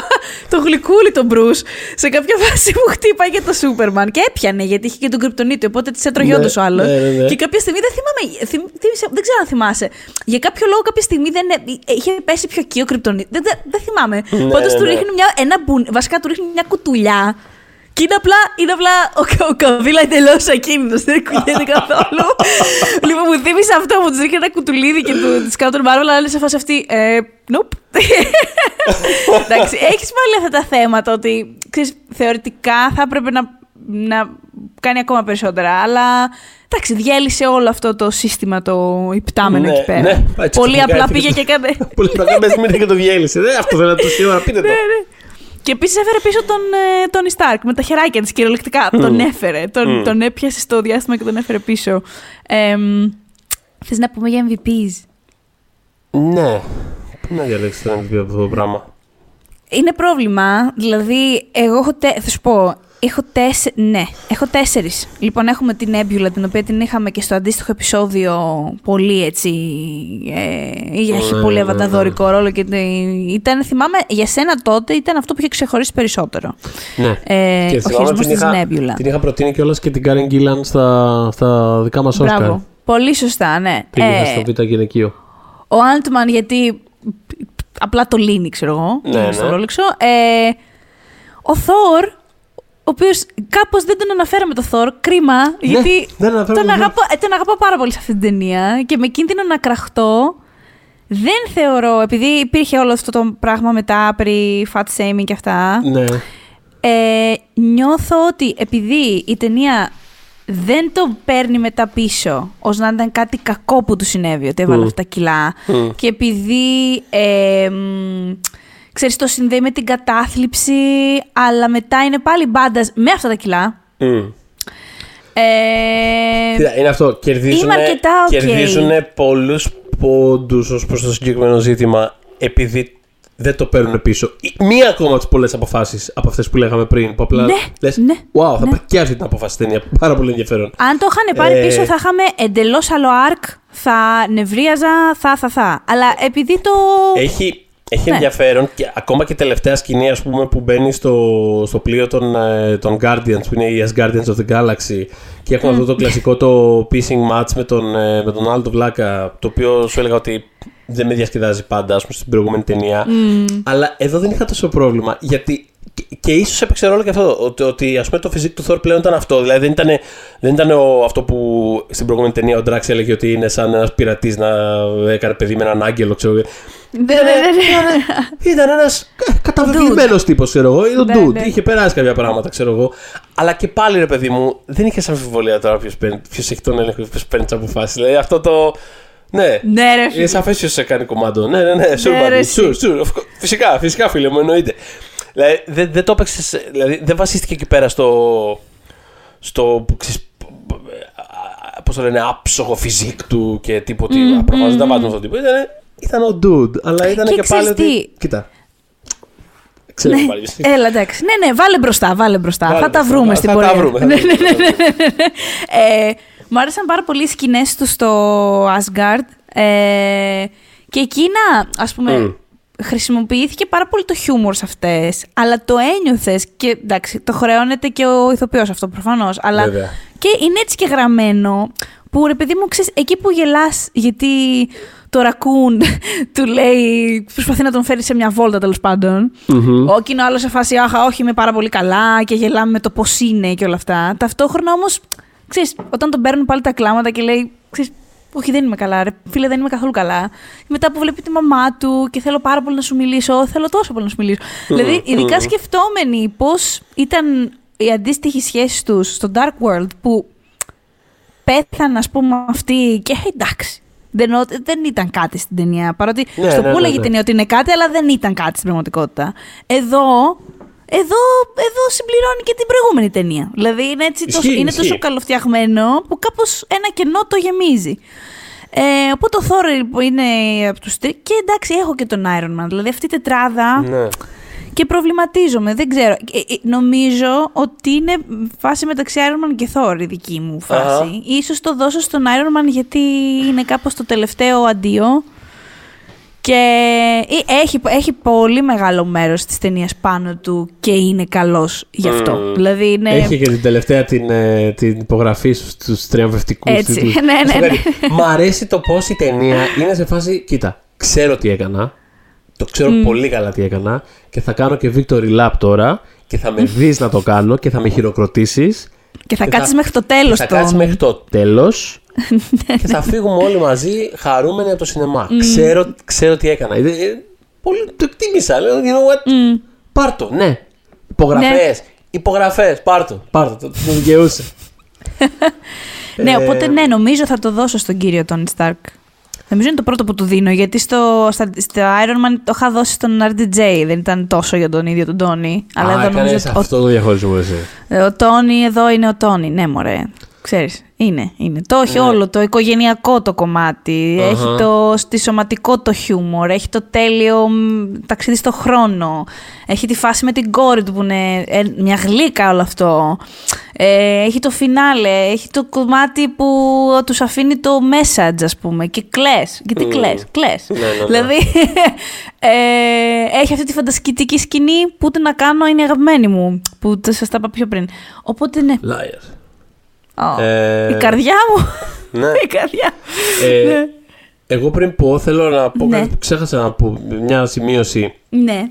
το γλυκούλι τον Bruce. Σε κάποια φάση που χτύπαγε το Σούπερμαν και έπιανε γιατί είχε και τον κρυπτονίτη. Οπότε της έτρωγε Ναι, όντως ο άλλος. ναι, ναι, ναι. Και κάποια στιγμή δεν θυμάμαι. θυμ- θύμισε- δεν ξέρω αν θυμάσαι. Για κάποιο λόγο κάποια στιγμή δεν, ε- είχε πέσει πιο εκεί ο κρυπτονίτη. Δεν, δεν, δεν θυμάμαι. Ναι, Πάντως ναι, του ναι. ρίχνει μια, ένα μπουν, βασικά του ρίχνει μια κουτουλιά. Και είναι απλά, είναι απλά ο, ο Καβίλα εντελώ ακίνητος. Δεν κουνιέται καθόλου. λοιπόν, μου θύμισε αυτό που του ρίχνει ένα κουτουλίδι και του της κάνω τον Marvel, αλλά είναι σε φάση αυτή. Ε, nope. Εντάξει, έχεις πάλι αυτά τα θέματα ότι ξέρεις, θεωρητικά θα έπρεπε να, να κάνει ακόμα περισσότερα. Αλλά εντάξει, διέλυσε όλο αυτό το σύστημα το υπτάμενο Ναι, εκεί πέρα. ναι, έτσι Πολύ ξαφνικά απλά έφυγε πήγε το- και έκανε. Πολύ απλά μέσα μήνυμα και το διέλυσε. Δεν, αυτό δεν είναι τόση ώρα, πείτε το. Ναι, ναι. Και επίσης έφερε πίσω τον ε, Τόνι Σταρκ με τα χεράκια της κυριολεκτικά. Τον έφερε. Τον, Μμ. τον έπιασε στο διάστημα και τον έφερε πίσω. Ε, Θες να πούμε για MVPs. Ναι. Πού να διαλέξεις το MVP από αυτό το πράγμα; Είναι πρόβλημα. Δηλαδή, εγώ έχω. Τε... Θα σου πω. Έχω τέσσερι. Ναι, έχω τέσσερις. Λοιπόν, έχουμε την Έμπιουλα, την οποία την είχαμε και στο αντίστοιχο επεισόδιο πολύ έτσι. Ε, έχει Ναι, πολύ ναι, αβανταδόρικο ρόλο και την- ήταν, θυμάμαι, για σένα τότε ήταν αυτό που είχε ξεχωρίσει περισσότερο. Ναι. Ε, Και ο θυμάμαι χειρισμός την της είχα- Νέμπιουλα. Την είχα προτείνει κιόλας και την Κάριν Γκίλαν στα, στα δικά μας Όσκαρ. Μπράβο. Πολύ σωστά, ναι. Πήγε Ε, στο Β' γυναικείο. ο Άντμαν γιατί απλά το λύνει, ξέρω εγώ, Ναι, είναι στο ναι. ρόλεξο. Ε, ο Θόρ, ο οποίος κάπως δεν τον αναφέραμε το Θόρ, κρίμα, γιατί δεν αναφέραμε τον, τον αγαπώ, ε, τον αγαπώ πάρα πολύ σε αυτή την ταινία και με κίνδυνο να κραχτώ. Δεν θεωρώ, επειδή υπήρχε όλο αυτό το πράγμα μετά περί fat shaming και αυτά, Ναι. ε, νιώθω ότι επειδή η ταινία δεν το παίρνει μετά πίσω ως να ήταν κάτι κακό που του συνέβη, ότι έβαλε Μμ. αυτά τα κιλά Μμ. και επειδή ε, μ, ξέρεις το συνδέει με την κατάθλιψη αλλά μετά είναι πάλι badass με αυτά τα κιλά Μμ. ε, Κοίτα, είναι αυτό. Κερδίζουν, Είμαι αρκετά οκ. κερδίζουν πολλούς πόντους ως προς το συγκεκριμένο ζήτημα επειδή δεν το παίρνουν πίσω. Η- Μία ακόμα από τις πολλές αποφάσεις από αυτές που λέγαμε πριν. Που απλά Ναι, λες, ναι, Wow, θα ναι. πάρει και αυτή την αποφάση στην ταινία. Πάρα πολύ ενδιαφέρον. αν το είχαν πάρει Ε, πίσω θα είχαμε εντελώς άλλο arc θα νευρίαζα, θα, θα, θα. Αλλά επειδή το... Έχει, έχει Ναι. ενδιαφέρον και ακόμα και η τελευταία σκηνή ας πούμε, που μπαίνει στο, στο πλοίο των, ε, των Guardians που είναι οι Asgardians of the Galaxy και έχουν αυτό το κλασικό το pissing match με τον, ε, με τον άλλο το βλάκα το οποίο σου έλεγα ότι δεν με διασκεδάζει πάντα ας πούμε, στην προηγούμενη ταινία. Αλλά εδώ δεν είχα τόσο πρόβλημα γιατί και, και ίσως έπαιξε ρόλο και αυτό. Ότι, ότι ας πούμε το physique του Thor πλέον ήταν αυτό. Δηλαδή δεν ήταν, δεν ήταν ο, αυτό που στην προηγούμενη ταινία ο Drax έλεγε ότι είναι σαν ένας πειρατής να έκανε παιδί με έναν άγγελο, ξέρω εγώ. Ναι, ναι, ναι, ναι. Ήταν ένας καταβεβλημένο τύπος, ξέρω εγώ. Ήταν Ναι, dude. ναι. Είχε περάσει κάποια πράγματα, ξέρω εγώ. Αλλά και πάλι, ρε παιδί μου, δεν είχες αμφιβολία τώρα ποιος έχει τον έλεγχο, ποιος παίρνει τις αποφάσεις. Δηλαδή αυτό το. Ναι. Ναι, ρε, φίλε. Είναι σαφές ποιος σε κάνει κομμάτι. Ναι, ναι, ναι. Sure, Ναι, ρε, buddy. εσύ. Sure, sure. Of course. Φυσικά, φυσικά, φίλε μου, εννοείται. Δηλαδή, δεν, δεν το έπαιξες. Δηλαδή, δεν βασίστηκε εκεί πέρα στο. στο. Πώς το λένε, άψογο φυσικ του και τίποτα. Mm, Προφανώ δεν τα βάζουν αυτό το τύπο. Ήταν, ήταν ο dude, αλλά ήταν Και και, πάλι. ξέρεις τι; Ότι, κοίτα. Ξέρω Ναι, πάλι. Έλα, εντάξει. Ναι, ναι, βάλε μπροστά, βάλε μπροστά. Βάλε θα τα μπροστά, βρούμε θα στην τα πορεία. βρούμε, θα Ναι, τα ναι, βρούμε, ναι, ναι, ναι. Ε, Μου άρεσαν πάρα πολύ οι σκηνές του στο Asgard. Ε, και εκείνα, ας πούμε, Μμ. Χρησιμοποιήθηκε πάρα πολύ το χιούμορ σε αυτές, αλλά το ένιωθες και εντάξει, το χρεώνεται και ο ηθοποιός αυτό προφανώς, αλλά Βέβαια. και είναι έτσι και γραμμένο που ρε παιδί μου ξέρεις, εκεί που γελάς γιατί το ρακούν του λέει, προσπαθεί να τον φέρει σε μια βόλτα τέλος πάντων. Ο κοινό άλλο σε φάση, Αχ, όχι, είμαι πάρα πολύ καλά και γελάμε με το πώς είναι και όλα αυτά. Ταυτόχρονα όμως, ξέρεις, όταν τον παίρνουν πάλι τα κλάματα και λέει, ξέρεις, όχι, δεν είμαι καλά, ρε. Φίλε, δεν είμαι καθόλου καλά. Μετά που βλέπει τη μαμά του και θέλω πάρα πολύ να σου μιλήσω, θέλω τόσο πολύ να σου μιλήσω. δηλαδή, ειδικά σκεφτόμενοι πώς ήταν η αντίστοιχη σχέση τους στο Dark World που πέθανε, ας πούμε, αυτή και «Ε, εντάξει. Δεν, δεν ήταν κάτι στην ταινία. Παρότι Ναι, στο ναι, που ναι, έλεγε η ναι. ταινία ότι είναι κάτι, αλλά δεν ήταν κάτι στην πραγματικότητα. Εδώ, εδώ, εδώ συμπληρώνει και την προηγούμενη ταινία. Δηλαδή είναι, έτσι, Ισχύει, τόσο, είναι ισχύει. τόσο καλοφτιαγμένο που κάπως ένα κενό το γεμίζει. Ε, οπότε ο Θόρ που είναι από τους τρει. Και εντάξει, έχω και τον Iron Man. Δηλαδή αυτή η τετράδα Ναι. και προβληματίζομαι. Δεν ξέρω. Ε, ε, νομίζω ότι είναι φάση μεταξύ Iron Man και Thor η δική μου φάση. Αχα. Ίσως το δώσω στον Iron Man γιατί είναι κάπως το τελευταίο αντίο. Και ε, έχει, έχει πολύ μεγάλο μέρος της ταινίας πάνω του και είναι καλός γι' αυτό. Μμμ. Δηλαδή είναι... Έχει και την τελευταία την, ε, την υπογραφή στους τριαμβευτικούς Έτσι. Ναι, ναι, ναι. Μ' αρέσει το πώς η ταινία είναι σε φάση. Κοίτα, ξέρω τι έκανα. Το ξέρω πολύ καλά τι έκανα. Και θα κάνω και victory lap τώρα. Και θα με δεις να το κάνω και θα με χειροκροτήσεις. Και θα και κάτσεις θα- μέχρι το τέλος Θα του. κάτσεις μέχρι το τέλος. Και θα φύγουμε όλοι μαζί χαρούμενοι από το σινεμά. Ξέρω, ξέρω τι έκανα. Ε, ε, Πολύ το εκτίμησα. Λέω, you know what? Πάρ' το, ναι. Υπογραφές. Υπογραφές. Πάρ' το. Πάρ' το. Το, το δικαιούσε. Ναι, Ε, οπότε ναι, νομίζω θα το δώσω στον κύριο Τόνι Σταρκ. Νομίζω είναι το πρώτο που του δίνω, γιατί στο, στα, στο Iron Man το είχα δώσει στον RDJ, δεν ήταν τόσο για τον ίδιο τον Τόνι. Αλλά Α, εδώ νομίζω έκανες ότι αυτό το διαχωρισμό εσύ. ο, ο Τόνι εδώ είναι ο Τόνι. Ναι, μωρέ. Ξέρεις, είναι, είναι. Το έχει Ναι. όλο το οικογενειακό το κομμάτι. Αχα. Έχει το στη σωματικό το χιούμορ. Έχει το τέλειο μ, ταξίδι στο χρόνο. Έχει τη φάση με την κόρη του που είναι ε, μια γλύκα όλο αυτό. Ε, έχει το φινάλε. Έχει το κομμάτι που τους αφήνει το message, ας πούμε. Και κλαις. Γιατί Μμ. κλαις, κλαις. Ναι, ναι, ναι. Δηλαδή, ε, έχει αυτή τη φαντασκητική σκηνή που ούτε να κάνω είναι η αγαπημένη μου. Που σας τα είπα πιο πριν. Οπότε ναι. Liar. Ω, Ε, η καρδιά μου. Ναι. η καρδιά. Ε, Ναι. Εγώ πριν πω, θέλω να πω Ναι. κάτι που ξέχασα να πω. Μια σημείωση. Ναι.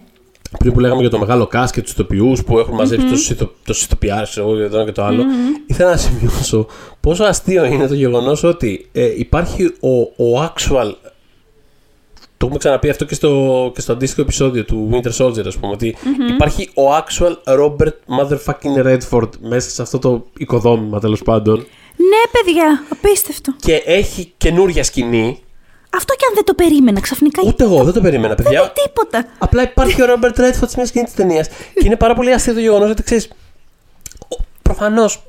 Πριν που λέγαμε για το μεγάλο cast και τους ηθοποιούς που έχουν μαζέψει τόσους ηθο, τόσους ηθοποιάρες, ξέρω εγώ, και το ένα και το άλλο. Ήθελα να σημειώσω πόσο αστείο είναι το γεγονός ότι ε, υπάρχει ο, ο actual. Το έχουμε ξαναπεί αυτό και στο, και στο αντίστοιχο επεισόδιο του Winter Soldier, ας πούμε. Ότι υπάρχει ο actual Robert motherfucking Redford μέσα σε αυτό το οικοδόμημα τέλος πάντων. Ναι, παιδιά, απίστευτο. Και έχει καινούρια σκηνή. Αυτό και αν δεν το περίμενα ξαφνικά. Ούτε εγώ δεν το περίμενα, Δεν παιδιά. είναι τίποτα. Απλά υπάρχει ο Ρόμπερτ Ρέτφορντ σε μια σκηνή της ταινίας. και είναι πάρα πολύ αστείο το γεγονός ότι ξέρεις. Προφανώς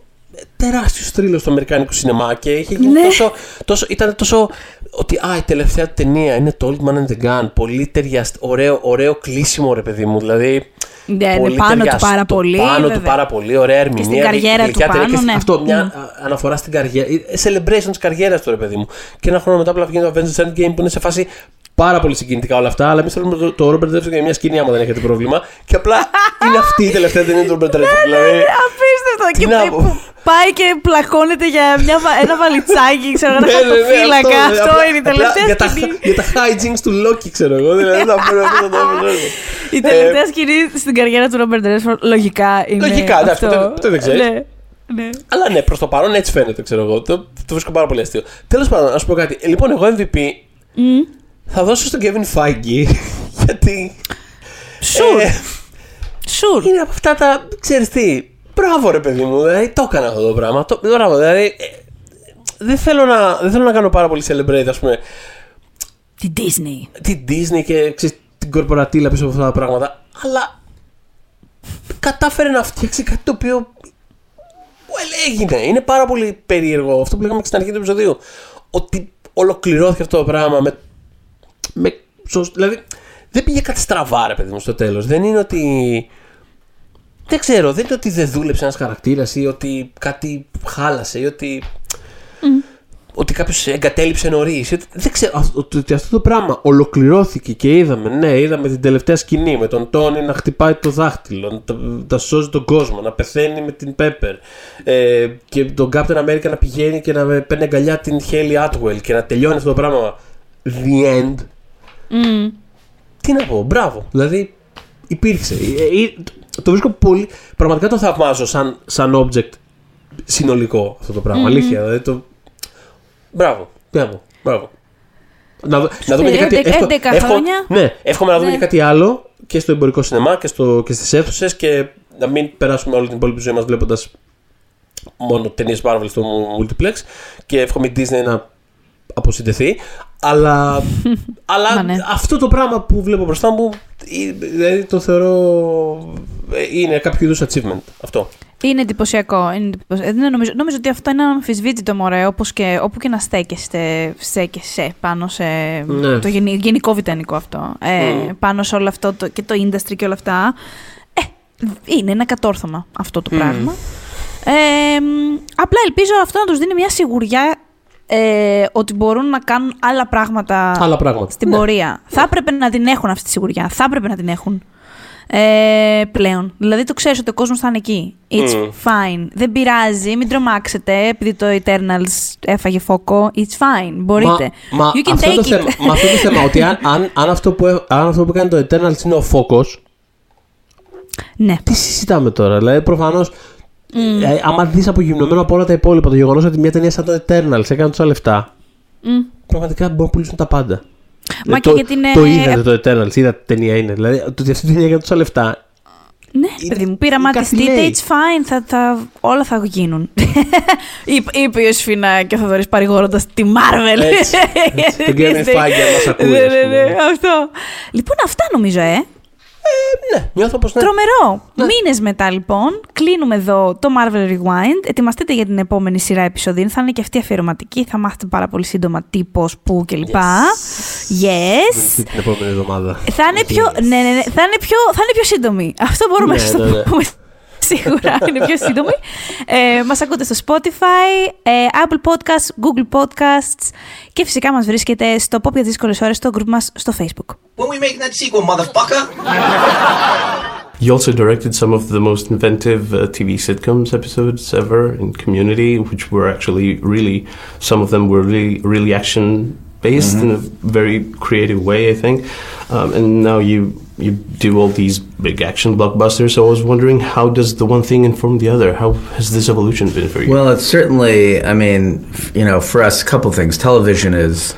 τεράστιος τρίλο στο Αμερικάνικο σινεμά και είχε γίνει Ναι. τόσο, τόσο. ήταν τόσο. Ότι α, η τελευταία ταινία είναι το Old Man and the Gun. Πολύ ταιριαστό. Ωραίο, ωραίο κλείσιμο, ρε παιδί μου. Δηλαδή. Ναι, είναι πολύ πάνω του ταιριαστό, πάρα πολύ, Πάνω του βέβαια. πάρα πολύ. Ωραία ερμηνεία. στην καριέρα του γλυκιά ταινία πάνω, και ναι. Αυτό, μια Mm. α, αναφορά στην καριέρα. ε, Celebration τη καριέρας του, ρε παιδί μου. Και ένα χρόνο μετά που βγαίνει το Avengers Endgame που είναι σε φάση πάρα πολύ συγκινητικά όλα αυτά, αλλά εμείς θέλουμε το, το Robert Redford για μια σκηνή, άμα δεν έχετε πρόβλημα. Και απλά είναι αυτή η τελευταία ταινία του Robert Redford. δηλαδή, Απίστευτο. Τι Και να πάει- πω. πάει και πλακώνεται για μια, βα- ένα βαλιτσάκι, ξέρω εγώ, ένα ναι, ναι, ναι, χαρτοφύλακα. αυτό, Αυτό απλά- είναι η απλά τελευταία για τα, σκηνή. για τα hijinks του Loki, ξέρω εγώ. Δηλαδή, θα πω αυτό το Η τελευταία σκηνή στην καριέρα του Ρόμπερτ Ρέσφορντ λογικά είναι. Λογικά, εντάξει, αυτό. ποτέ- ποτέ δεν ξέρεις. Ναι, ναι. Αλλά ναι, προς το παρόν έτσι φαίνεται, ξέρω εγώ. Το, το βρίσκω πάρα πολύ αστείο. Τέλος πάντων, να σου πω κάτι. Ε, Λοιπόν, εγώ MVP θα δώσω στον Kevin Feige γιατί. Σουρ. ε, Σουρ. είναι από αυτά τα. ξέρεις τι. Μπράβο, ρε παιδί μου. Δηλαδή, το έκανα αυτό το πράγμα. Το, μπράβο, δηλαδή. ε, δεν, θέλω να, δεν θέλω να κάνω πάρα πολύ celebrate, ας πούμε, Τη Disney. την Disney και ξέρεις, την κορπορατήλα πίσω από αυτά τα πράγματα. Αλλά κατάφερε να φτιάξει κάτι το οποίο. Well, έγινε. Είναι πάρα πολύ περίεργο αυτό που λέγαμε και στην αρχή του επεισοδίου. Ότι ολοκληρώθηκε αυτό το πράγμα με. Με σωσ- δηλαδή, δεν πήγε κάτι στραβά, ρε παιδί μου, στο τέλος. Δεν είναι ότι. Δεν ξέρω, δεν είναι ότι δεν δούλεψε ένας χαρακτήρας ή ότι κάτι χάλασε ή ότι. Ότι κάποιος εγκατέλειψε νωρίς. Δεν ξέρω. αυτό- Ότι ότι αυτό το πράγμα ολοκληρώθηκε και είδαμε. Ναι, είδαμε την τελευταία σκηνή με τον Τόνι να χτυπάει το δάχτυλο, να, τα- να σώζει τον κόσμο, να πεθαίνει με την Πέπερ. Ε, και τον Captain America να πηγαίνει και να παίρνει αγκαλιά την Haley Atwell και να τελειώνει αυτό το πράγμα. The end. Μμμ. Τι να πω, μπράβο. Δηλαδή υπήρξε. Ε, ε, το- Το βρίσκω πολύ. Πραγματικά το θαυμάζω σαν, σαν object συνολικό αυτό το πράγμα. Αλήθεια. Δηλαδή το. Μπράβο. Μπράβο. μπράβο. Να, δω- να δούμε και κάτι. 11 εύχο- 11 εύχο- χρόνια. Ναι, εύχομαι να δούμε Ναι. και κάτι άλλο και στο εμπορικό σινεμά και, στο, και στις αίθουσες και να μην περάσουμε όλη την υπόλοιπη ζωή μας βλέποντας μόνο ταινίες Marvel στο multiplex και εύχομαι η Disney να αποσυντεθεί. Αλλά, αλλά Μα ναι. αυτό το πράγμα που βλέπω μπροστά μου ε, δηλαδή το θεωρώ ε, είναι κάποιο είδους achievement. Αυτό. Είναι εντυπωσιακό. Είναι εντυπωσιακό. Ε, δεν νομίζω, νομίζω ότι αυτό είναι αμφισβήτητο μωρέ, όπως και, όπου και να στέκεστε, στέκεσαι πάνω σε Ναι. το γενι- γενικό βιτανικό αυτό. Ε, Mm. Πάνω σε όλο αυτό το, και το industry και όλα αυτά. Ε, είναι ένα κατόρθωμα αυτό το πράγμα. Ε, μ, απλά ελπίζω αυτό να τους δίνει μια σιγουριά ε, ότι μπορούν να κάνουν άλλα πράγματα Άλλα πράγματα. στην Ναι. πορεία. Θα έπρεπε να την έχουν αυτή τη σιγουριά. Θα έπρεπε να την έχουν. Ε, πλέον. Δηλαδή το ξέρεις ότι ο κόσμος θα είναι εκεί. It's Mm. fine. Δεν πειράζει. Μην τρομάξετε επειδή το Eternals έφαγε φόκο. It's fine. Μπορείτε. Μα, μα you can αυτό take το it. θέμα, μα αυτό το θέμα ότι αν, αν, αν, αυτό που, έ- αν αυτό που κάνει το Eternals είναι ο φόκος ναι. τι συζητάμε τώρα; Δηλαδή, προφανώς. Ε, άμα δεις απογυμνωμένο από όλα τα υπόλοιπα το γεγονός ότι μια ταινία σαν το Eternals έκανε τόσα λεφτά. Πραγματικά μπορούν να πουλήσουν τα πάντα. Μα Ε, και το, για την, ε, το είδατε το Eternals, είδατε τι ταινία είναι. Δηλαδή, το ότι αυτή η ταινία έκανε τόσα λεφτά. Ναι, Είναι- παιδί μου, είναι πειραματιστείτε, κάτι λέει. it's fine, θα, θα, όλα θα γίνουν. Είπε, είπε η Ιωσήφινα και ο Θοδωρής παρηγορώντας τη Marvel. Έτσι, έτσι. Τον Kevin Feige, αν μας ακούει, Ναι, ας ναι, πούμε. ναι, αυτό. Λοιπόν, αυτά νομίζω, ε. Ναι, νιώθω πως ναι. Τρομερό. Μήνες μετά λοιπόν, κλείνουμε εδώ το Marvel Rewind. Ετοιμαστείτε για την επόμενη σειρά επεισοδίων. Θα είναι και αυτή αφιερωματική. Θα μάθετε πάρα πολύ σύντομα τι, πώς, πού κλπ. Yes. Την επόμενη εβδομάδα. Θα είναι, πιο, ναι, ναι, ναι, θα είναι, πιο, θα είναι πιο σύντομη. Αυτό μπορούμε Ναι, να σας ναι, το ναι. πούμε. Σίγουρα είναι πιο σύντομη. Ε, μας ακούτε στο Spotify, ε, Apple Podcasts, Google Podcasts και φυσικά μας βρίσκεται στο Pop για δύσκολες ώρες στο group μας στο Facebook. When we making that sequel, motherfucker? He also directed some of the most inventive uh, TV sitcoms episodes ever in Community, which were actually really, some of them were really, really action based in a very creative way, I think. Um, and now you you do all these big action blockbusters. So I was wondering, how does the one thing inform the other? How has this evolution been for you? Well, it's certainly, I mean, you know, for us, a couple things. Television is,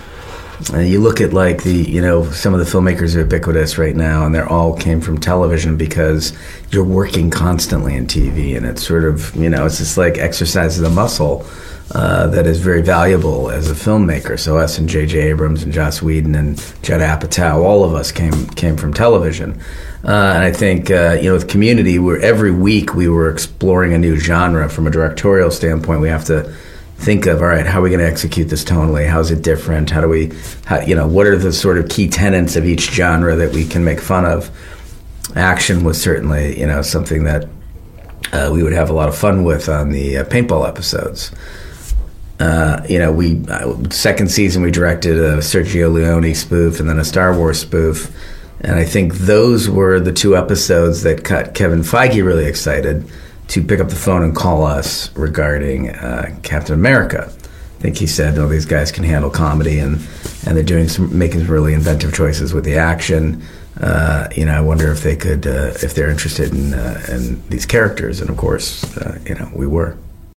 uh, you look at like the, you know, some of the filmmakers are ubiquitous right now, and they all came from television because you're working constantly in TV, and it's sort of, you know, it's just like exercises a muscle. Uh, that is very valuable as a filmmaker. So us and J.J. Abrams and Joss Whedon and Judd Apatow, all of us came came from television. Uh, and I think uh, you know, with Community, where every week we were exploring a new genre from a directorial standpoint. We have to think of all right, how are we going to execute this tonally? How's it different? How do we, how, you know, what are the sort of key tenets of each genre that we can make fun of? Action was certainly you know something that uh, we would have a lot of fun with on the uh, paintball episodes. Uh, you know, we uh, second season we directed a Sergio Leone spoof and then a Star Wars spoof, and I think those were the two episodes that got Kevin Feige really excited to pick up the phone and call us regarding uh, Captain America. I think he said, "No, these guys can handle comedy, and and they're doing some making some really inventive choices with the action." Uh, you know, I wonder if they could, uh, if they're interested in uh, in these characters, and of course, uh, you know, we were.